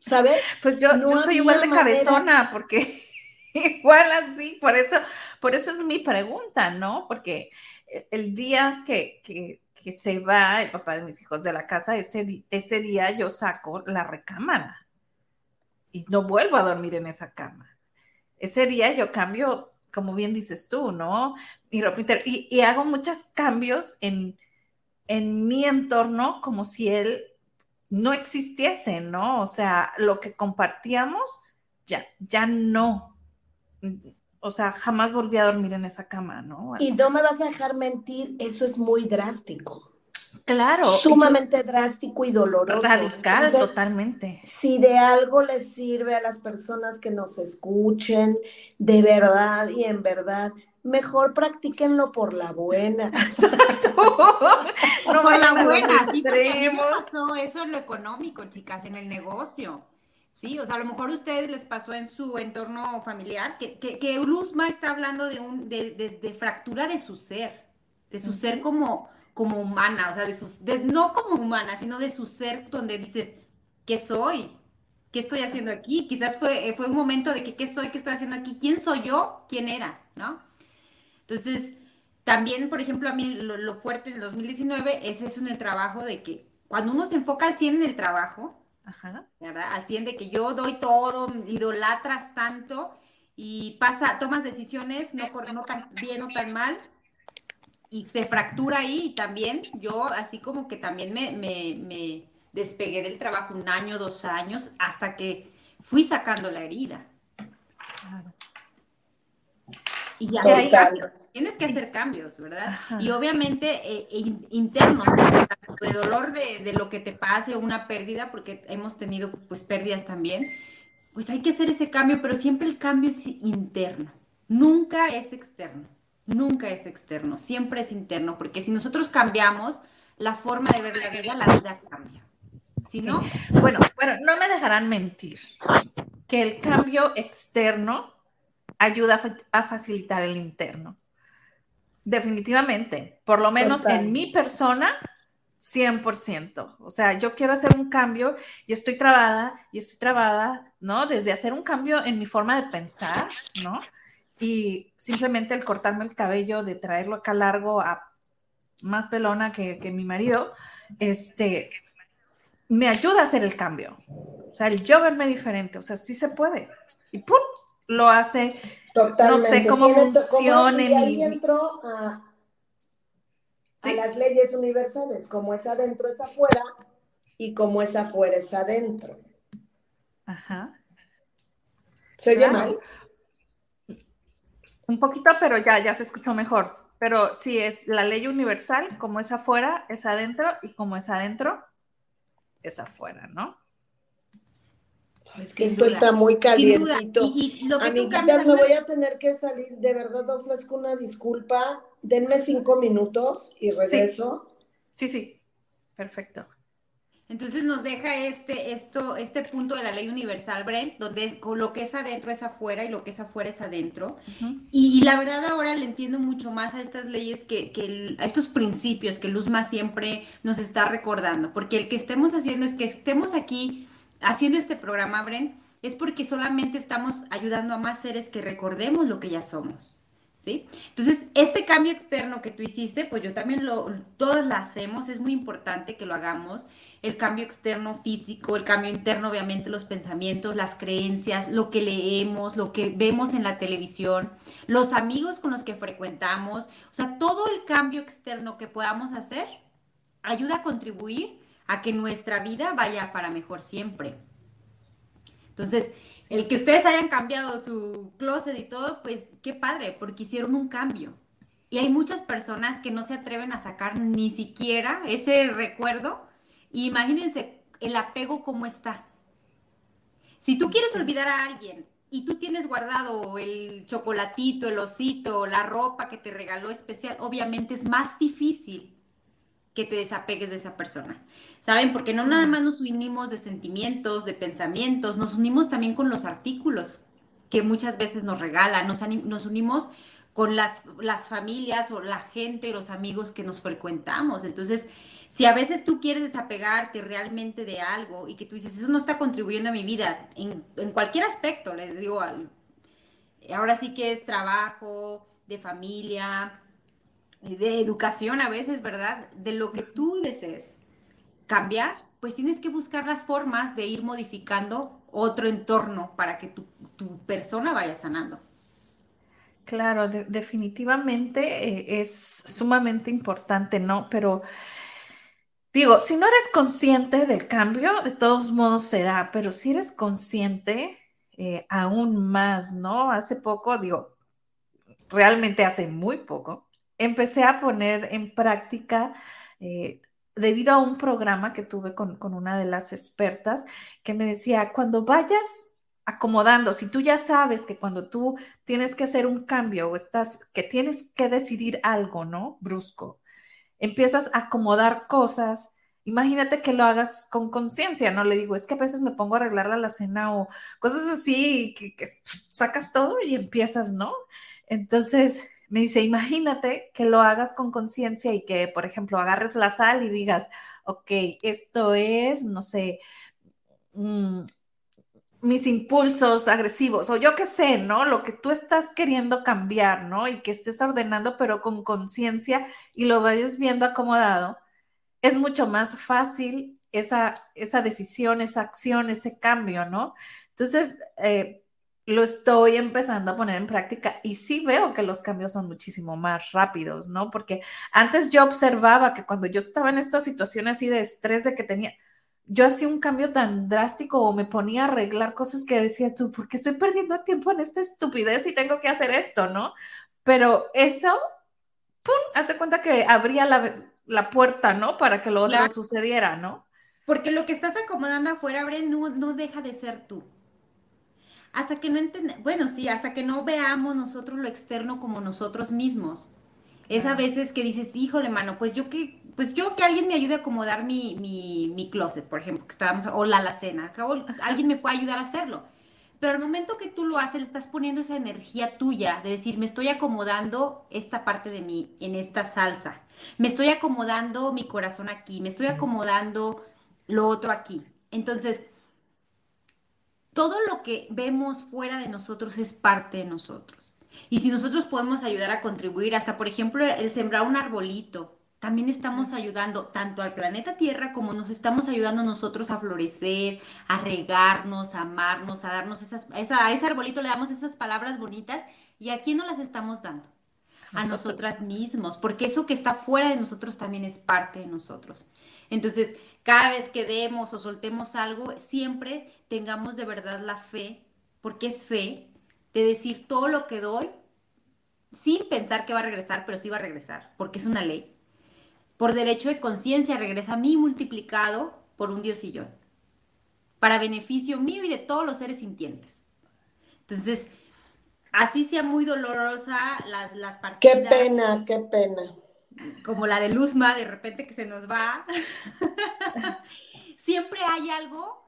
¿sabes? Pues yo, soy igual de cabezona porque igual así, por eso, por eso es mi pregunta, ¿no? Porque el día que, se va el papá de mis hijos de la casa, ese, ese día yo saco la recámara y no vuelvo a dormir en esa cama. Ese día yo cambio, como bien dices tú, ¿no? Mi ropa y, y, hago muchos cambios en, en mi entorno como si él no existiese, ¿no? O sea, lo que compartíamos ya, ya no o sea, jamás volví a dormir en esa cama, ¿no? Y no me vas a dejar mentir, eso es muy drástico. Claro. Sumamente drástico y doloroso. Radical, totalmente. Si de algo les sirve a las personas que nos escuchen, de verdad y en verdad, mejor practíquenlo por la buena. Exacto. no por la buena, sí, pasó eso es lo económico, chicas, en el negocio. Sí, o sea, a lo mejor a ustedes les pasó en su entorno familiar, que, que, que Luzma está hablando de, un, de, fractura de su ser, de su ser como, como humana, o sea, de sus, de, no como humana, sino de su ser donde dices, ¿qué soy? ¿Qué estoy haciendo aquí? Quizás fue, fue un momento de que, ¿qué soy? ¿Qué estoy haciendo aquí? ¿Quién soy yo? ¿Quién era? ¿No? Entonces, también, por ejemplo, a mí lo, lo fuerte en el 2019 es eso en el trabajo de que cuando uno se enfoca al 100 en el trabajo, Ajá. ¿verdad? Al de que yo doy todo, idolatras tanto y pasa, tomas decisiones no, no tan bien o tan mal y se fractura ahí también yo así como que también me, me, despegué del trabajo un año, dos años, hasta que fui sacando la herida. Y ya hay tienes que hacer cambios, ¿verdad? Y obviamente eh, internos, de dolor de, lo que te pase, una pérdida, porque hemos tenido pues pérdidas también, pues hay que hacer ese cambio, pero siempre el cambio es interno, nunca es externo, nunca es externo, siempre es interno, porque si nosotros cambiamos la forma de ver la vida, la vida cambia. Si no, bueno, bueno, no me dejarán mentir que el cambio externo ayuda a, facilitar el interno. Definitivamente, por lo menos en mi persona, 100%. O sea, yo quiero hacer un cambio y estoy trabada y estoy trabada, ¿no? Desde hacer un cambio en mi forma de pensar, ¿no? Y simplemente el cortarme el cabello, de traerlo acá largo a más pelona que, que mi marido, este, me ayuda a hacer el cambio. O sea, el yo verme diferente, o sea, sí se puede. Y ¡pum! Lo hace. No sé cómo funciona. Y ahí entro a, las leyes universales, como es adentro es afuera y como es afuera es adentro. Ajá. ¿Se oye mal? Un poquito, pero ya, ya se escuchó mejor. Pero sí, es la ley universal, como es afuera, es adentro, y como es adentro, es afuera, ¿no? Es que esto está muy calientito. Y, Amiguitas, me voy a tener que salir. De verdad, ofrezco una disculpa. Denme cinco minutos y regreso. Sí, sí, perfecto. Entonces nos deja este, esto, este punto de la ley universal, Brent, donde lo que es adentro es afuera y lo que es afuera es adentro. y, la verdad ahora le entiendo mucho más a estas leyes que, que, a estos principios que Luzma siempre nos está recordando, porque el que estemos haciendo es que estemos aquí haciendo este programa, Brent, es porque solamente estamos ayudando a más seres que recordemos lo que ya somos. ¿sí? Entonces, este cambio externo que tú hiciste, pues yo también lo, todos lo hacemos, es muy importante que lo hagamos. El cambio externo físico, el cambio interno, obviamente, los pensamientos, las creencias, lo que leemos, lo que vemos en la televisión, los amigos con los que frecuentamos, o sea, todo el cambio externo que podamos hacer ayuda a contribuir a que nuestra vida vaya para mejor siempre. Entonces, el que ustedes hayan cambiado su closet y todo, pues qué padre, porque hicieron un cambio. Y hay muchas personas que no se atreven a sacar ni siquiera ese recuerdo. Y imagínense el apego cómo está. Si tú quieres olvidar a alguien y tú tienes guardado el chocolatito, el osito, la ropa que te regaló especial, obviamente es más difícil que te desapegues de esa persona. ¿Saben? Porque no nada más nos unimos de sentimientos, de pensamientos, nos unimos también con los artículos que muchas veces nos regalan, nos, nos unimos con las, las familias o la gente, los amigos que nos frecuentamos. Entonces, si a veces tú quieres desapegarte realmente de algo y que tú dices, eso no está contribuyendo a mi vida, en, en cualquier aspecto, les digo, ahora sí que es trabajo, de familia, de educación a veces, ¿verdad? De lo que tú desees cambiar, pues tienes que buscar las formas de ir modificando otro entorno para que tu, persona vaya sanando. Claro, definitivamente eh, es sumamente importante, ¿no? Pero digo, si no eres consciente del cambio, de todos modos se da, pero si eres consciente, eh, aún más, ¿no? Hace poco, digo, realmente hace muy poco, empecé a poner en práctica, eh, debido a un programa que tuve con, una de las expertas, que me decía, cuando vayas acomodando, si tú ya sabes que cuando tú tienes que hacer un cambio o estás, que tienes que decidir algo, ¿no? Brusco, empiezas a acomodar cosas. Imagínate que lo hagas con conciencia, ¿no? Le digo, es que a veces me pongo a arreglar la cena o cosas así, que sacas todo y empiezas, ¿no? Entonces, me dice, imagínate que lo hagas con conciencia y que, por ejemplo, agarres la sal y digas, ok, esto es, no sé, mm, mis impulsos agresivos o yo qué sé, ¿no? Lo que tú estás queriendo cambiar, ¿no? Y que estés ordenando, pero con conciencia y lo vayas viendo acomodado, es mucho más fácil esa, esa decisión, esa acción, ese cambio, ¿no? Entonces, eh, lo estoy empezando a poner en práctica y sí veo que los cambios son muchísimo más rápidos, ¿no? Porque antes yo observaba que cuando yo estaba en esta situación así de estrés de que tenía, yo hacía un cambio tan drástico o me ponía a arreglar cosas que decía tú, ¿por qué estoy perdiendo tiempo en esta estupidez y tengo que hacer esto, ¿no? Pero eso, ¡pum!, hace cuenta que abría la, puerta, ¿no? Para que lo otro sucediera, ¿no? Porque lo que estás acomodando afuera, Bren, no, no deja de ser tú hasta que no entendemos, bueno, sí, hasta que no veamos nosotros lo externo como nosotros mismos. Es a veces que dices, híjole, mano, pues yo que, pues yo que alguien me ayude a acomodar mi, mi, mi closet, por ejemplo, que estábamos, o la alacena, alguien me puede ayudar a hacerlo. Pero al momento que tú lo haces, le estás poniendo esa energía tuya de decir, me estoy acomodando esta parte de mí en esta salsa, me estoy acomodando mi corazón aquí, me estoy acomodando lo otro aquí. Entonces, todo lo que vemos fuera de nosotros es parte de nosotros. Y si nosotros podemos ayudar a contribuir, hasta por ejemplo el sembrar un arbolito, también estamos ayudando tanto al planeta Tierra como nos estamos ayudando nosotros a florecer, a regarnos, a amarnos, a darnos esas, a ese arbolito le damos esas palabras bonitas y a quién nos las estamos dando a nosotras mismos, porque eso que está fuera de nosotros también es parte de nosotros. Entonces, cada vez que demos o soltemos algo, siempre tengamos de verdad la fe, porque es fe, de decir todo lo que doy sin pensar que va a regresar, pero sí va a regresar, porque es una ley. Por derecho de conciencia regresa a mí multiplicado por un diosillón, para beneficio mío y de todos los seres sintientes. Entonces, así sea muy dolorosa las, las partidas. Qué pena, qué pena. Como la de Luzma, de repente que se nos va. siempre hay algo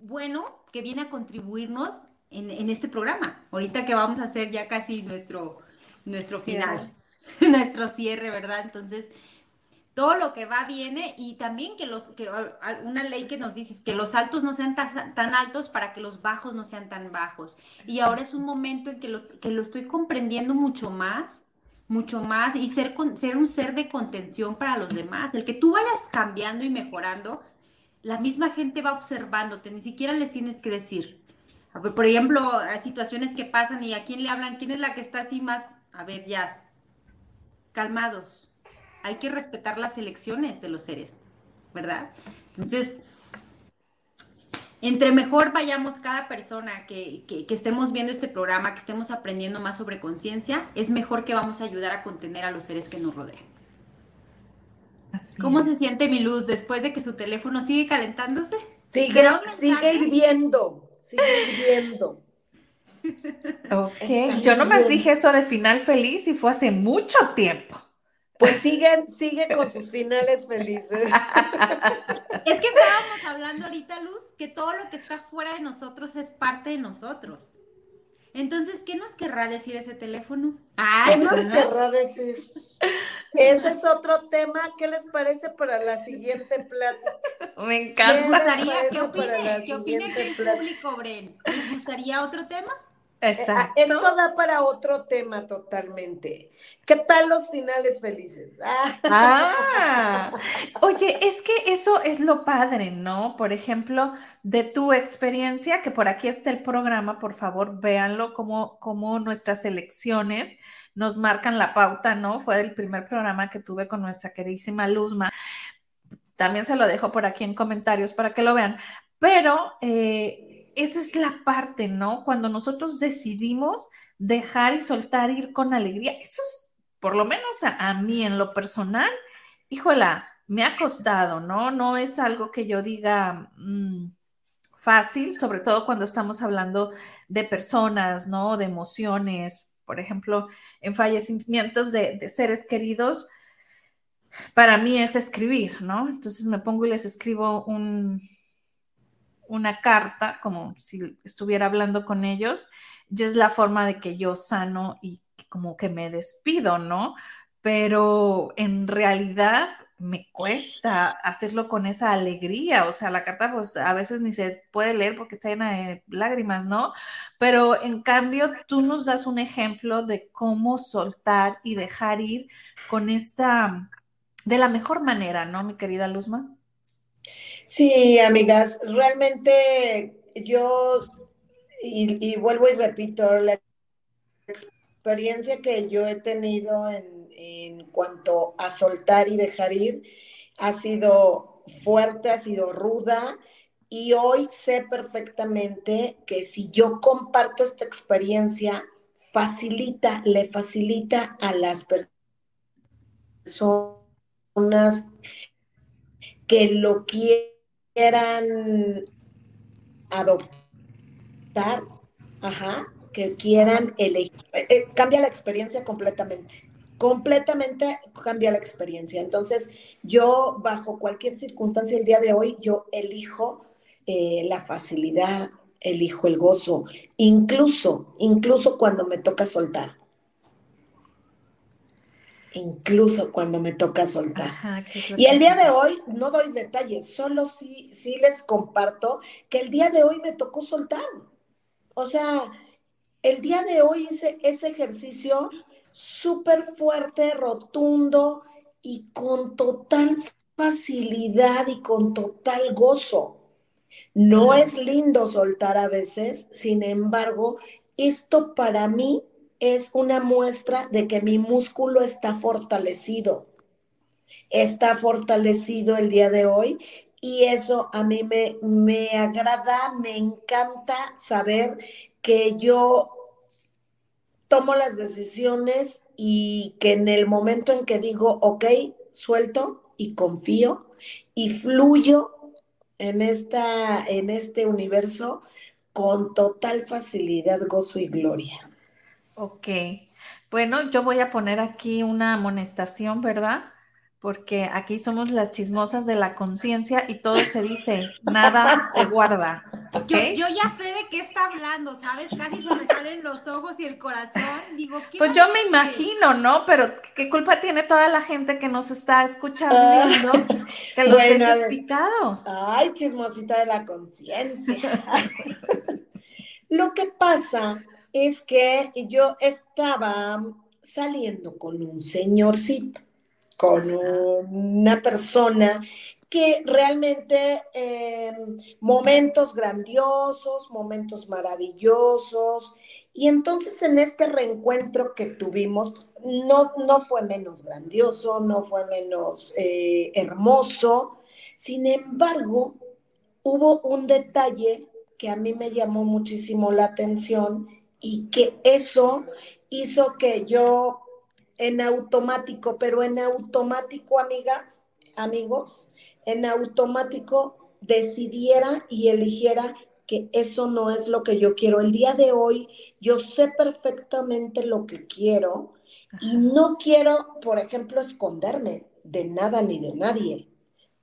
bueno que viene a contribuirnos en, este programa. Ahorita que vamos a hacer ya casi nuestro, nuestro final, nuestro cierre, ¿verdad? Entonces, todo lo que va viene y también que los, que una ley que nos dice que los altos no sean tan, altos para que los bajos no sean tan bajos. Y ahora es un momento en que lo, que lo estoy comprendiendo mucho más, mucho más y ser, ser un ser de contención para los demás. El que tú vayas cambiando y mejorando, la misma gente va observándote, ni siquiera les tienes que decir. Por ejemplo, hay situaciones que pasan y a quién le hablan, quién es la que está así más, a ver, ya, calmados hay que respetar las elecciones de los seres, ¿verdad? Entonces, entre mejor vayamos cada persona que, estemos viendo este programa, que estemos aprendiendo más sobre conciencia, es mejor que vamos a ayudar a contener a los seres que nos rodean. ¿Cómo se siente mi luz después de que su teléfono sigue calentándose? Sigue, sigue hirviendo, sigue hirviendo. Ok, yo nomás dije eso de final feliz y fue hace mucho tiempo. Pues siguen, sigue con sus finales felices. Es que estábamos hablando ahorita, Luz, que todo lo que está fuera de nosotros es parte de nosotros. Entonces, ¿qué nos querrá decir ese teléfono? ¿Qué nos querrá decir? Ese es otro tema. ¿Qué les parece para la siguiente plática? Me encanta. gustaría, ¿Qué opine? ¿Qué opine el público, Bren? ¿Les gustaría otro tema? Exacto. Esto da para otro tema totalmente. ¿Qué tal los finales felices? Ah. oye, es que eso es lo padre, ¿no? Por ejemplo, de tu experiencia, que por aquí está el programa, por favor, véanlo como, como nuestras elecciones nos marcan la pauta, ¿no? Fue el primer programa que tuve con nuestra queridísima Luzma. También se lo dejo por aquí en comentarios para que lo vean. Pero eh, esa es la parte, ¿no? Cuando nosotros decidimos dejar y soltar ir con alegría. Eso es, por lo menos a, mí en lo personal, híjola, me ha costado, ¿no? No es algo que yo diga mm, fácil, sobre todo cuando estamos hablando de personas, ¿no? De emociones, por ejemplo, en fallecimientos de, de seres queridos. Para mí es escribir, ¿no? Entonces me pongo y les escribo un, una carta, como si estuviera hablando con ellos, es la forma de que yo sano y como que me despido, ¿no? Pero en realidad me cuesta hacerlo con esa alegría, o sea, la carta pues a veces ni se puede leer porque está llena de lágrimas, ¿no? Pero en cambio tú nos das un ejemplo de cómo soltar y dejar ir con esta, de la mejor manera, ¿no, mi querida Luzma? Sí, amigas, realmente yo, y, vuelvo y repito, la experiencia que yo he tenido en, en cuanto a soltar y dejar ir ha sido fuerte, ha sido ruda. Y hoy sé perfectamente que si yo comparto esta experiencia, facilita, le facilita a las personas que lo quieran adoptar, ajá, que quieran elegir. Eh, eh, cambia la experiencia completamente. Completamente cambia la experiencia. Entonces, yo, bajo cualquier circunstancia el día de hoy, yo elijo eh, la facilidad, elijo el gozo, incluso, incluso cuando me toca soltar incluso cuando me toca soltar. y el día de hoy, no doy detalles, solo sí, sí les comparto que el día de hoy me tocó soltar. O sea, el día de hoy hice ese ejercicio súper fuerte, rotundo y con total facilidad y con total gozo. No es lindo soltar a veces, sin embargo, esto para mí es una muestra de que mi músculo está fortalecido. Está fortalecido el día de hoy y eso a mí me, me agrada, me encanta saber que yo tomo las decisiones y que en el momento en que digo, ok, suelto y confío y fluyo en, esta, en este universo con total facilidad, gozo y gloria. Ok. Bueno, yo voy a poner aquí una amonestación, ¿verdad? porque aquí somos las chismosas de la conciencia y todo se dice, nada se guarda. Yo, yo, ya sé de qué está hablando, ¿sabes? Casi se me salen los ojos y el corazón. Digo, ¿qué pues yo me imagino, ¿no? Pero ¿qué culpa tiene toda la gente que nos está escuchando ah, que los bueno, picados? Ay, chismosita de la conciencia. Lo que pasa es que yo estaba saliendo con un señorcito con una persona que realmente em, momentos grandiosos, momentos maravillosos, y entonces en este reencuentro que tuvimos, no, no fue menos grandioso, no fue menos eh, hermoso, sin embargo, hubo un detalle que a mí me llamó muchísimo la atención y que eso hizo que yo en automático, pero en automático, amigas, amigos, en automático decidiera y eligiera que eso no es lo que yo quiero. El día de hoy yo sé perfectamente lo que quiero y no quiero, por ejemplo, esconderme de nada ni de nadie.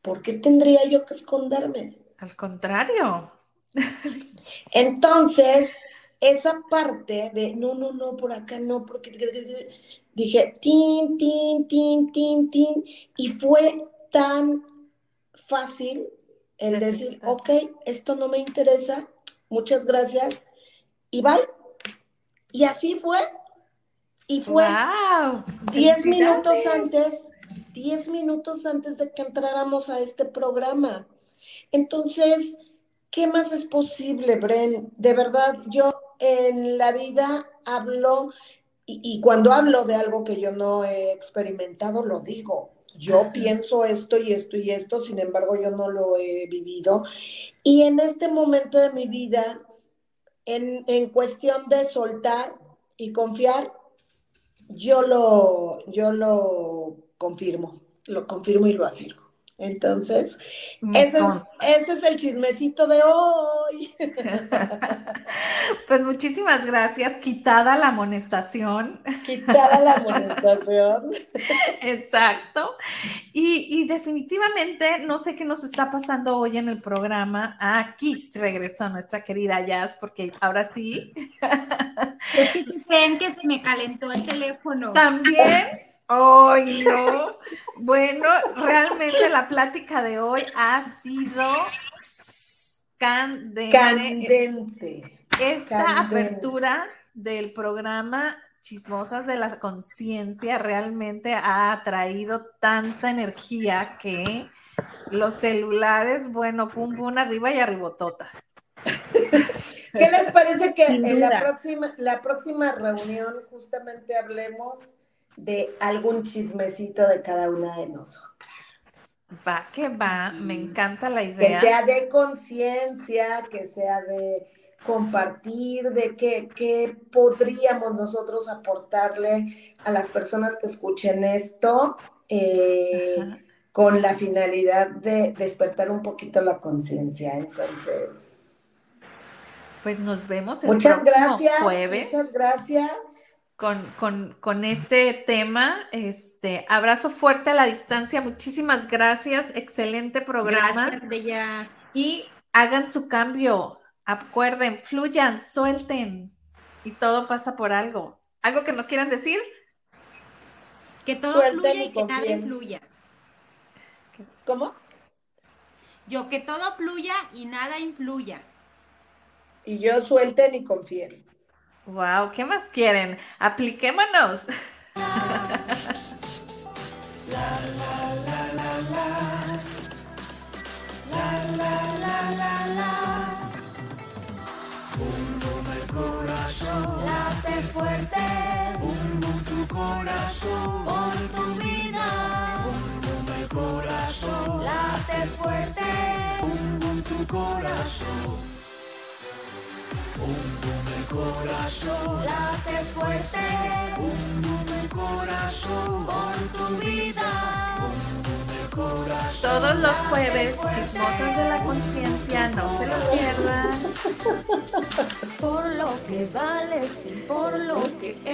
¿Por qué tendría yo que esconderme? Al contrario. Entonces, esa parte de no, no, no, por acá no, porque dije, tin, tin, tin, tin, tin, y fue tan fácil el decir, ok, esto no me interesa, muchas gracias, y bye. Y así fue. Y fue 10 minutos antes, 10 minutos antes de que entráramos a este programa. Entonces, ¿qué más es posible, Bren? De verdad, yo en la vida hablo y, cuando hablo de algo que yo no he experimentado, lo digo. Yo pienso esto y esto y esto, sin embargo, yo no lo he vivido. Y en este momento de mi vida, en, en cuestión de soltar y confiar, yo lo, yo lo confirmo, lo confirmo y lo afirmo. Entonces, ese es, el chismecito de hoy. pues muchísimas gracias. Quitada la amonestación. Quitada la amonestación. Exacto. Y, definitivamente, no sé qué nos está pasando hoy en el programa. Aquí regresó nuestra querida Jazz, porque ahora sí. Creen que se me calentó el teléfono. También. Hoy no. Bueno, realmente la plática de hoy ha sido candente. Candente. Esta apertura del programa Chismosas de la Conciencia realmente ha traído tanta energía que los celulares, bueno, pum, pum, arriba y arribotota. ¿Qué les parece que en la próxima, la próxima reunión justamente hablemos de algún chismecito de cada una de nosotras. Va que va, me encanta la idea. Que sea de conciencia, que sea de compartir, de qué, podríamos nosotros aportarle a las personas que escuchen esto eh, con la finalidad de despertar un poquito la conciencia. Entonces, pues nos vemos el muchas gracias, jueves. Muchas gracias con, este tema. Este, abrazo fuerte a la distancia. Muchísimas gracias. Excelente programa. Gracias, Bella. Y hagan su cambio. Acuerden, fluyan, suelten. Y todo pasa por algo. ¿Algo que nos quieran decir? Que todo fluya y, que nada influya. ¿Cómo? Yo que todo fluya y nada influya. Y yo suelten y confíen. Wow, ¿qué más quieren? Apliquémonos. Bum bum el corazón, late fuerte. Bum bum tu corazón, por tu vida. Bum bum el corazón, late fuerte. Bum bum tu corazón. Corazón, late fuerte. Un el corazón, por tu vida. Corazón. Todos los jueves, chismosas de la conciencia, no se lo pierdan. Por lo que vales y por lo que es.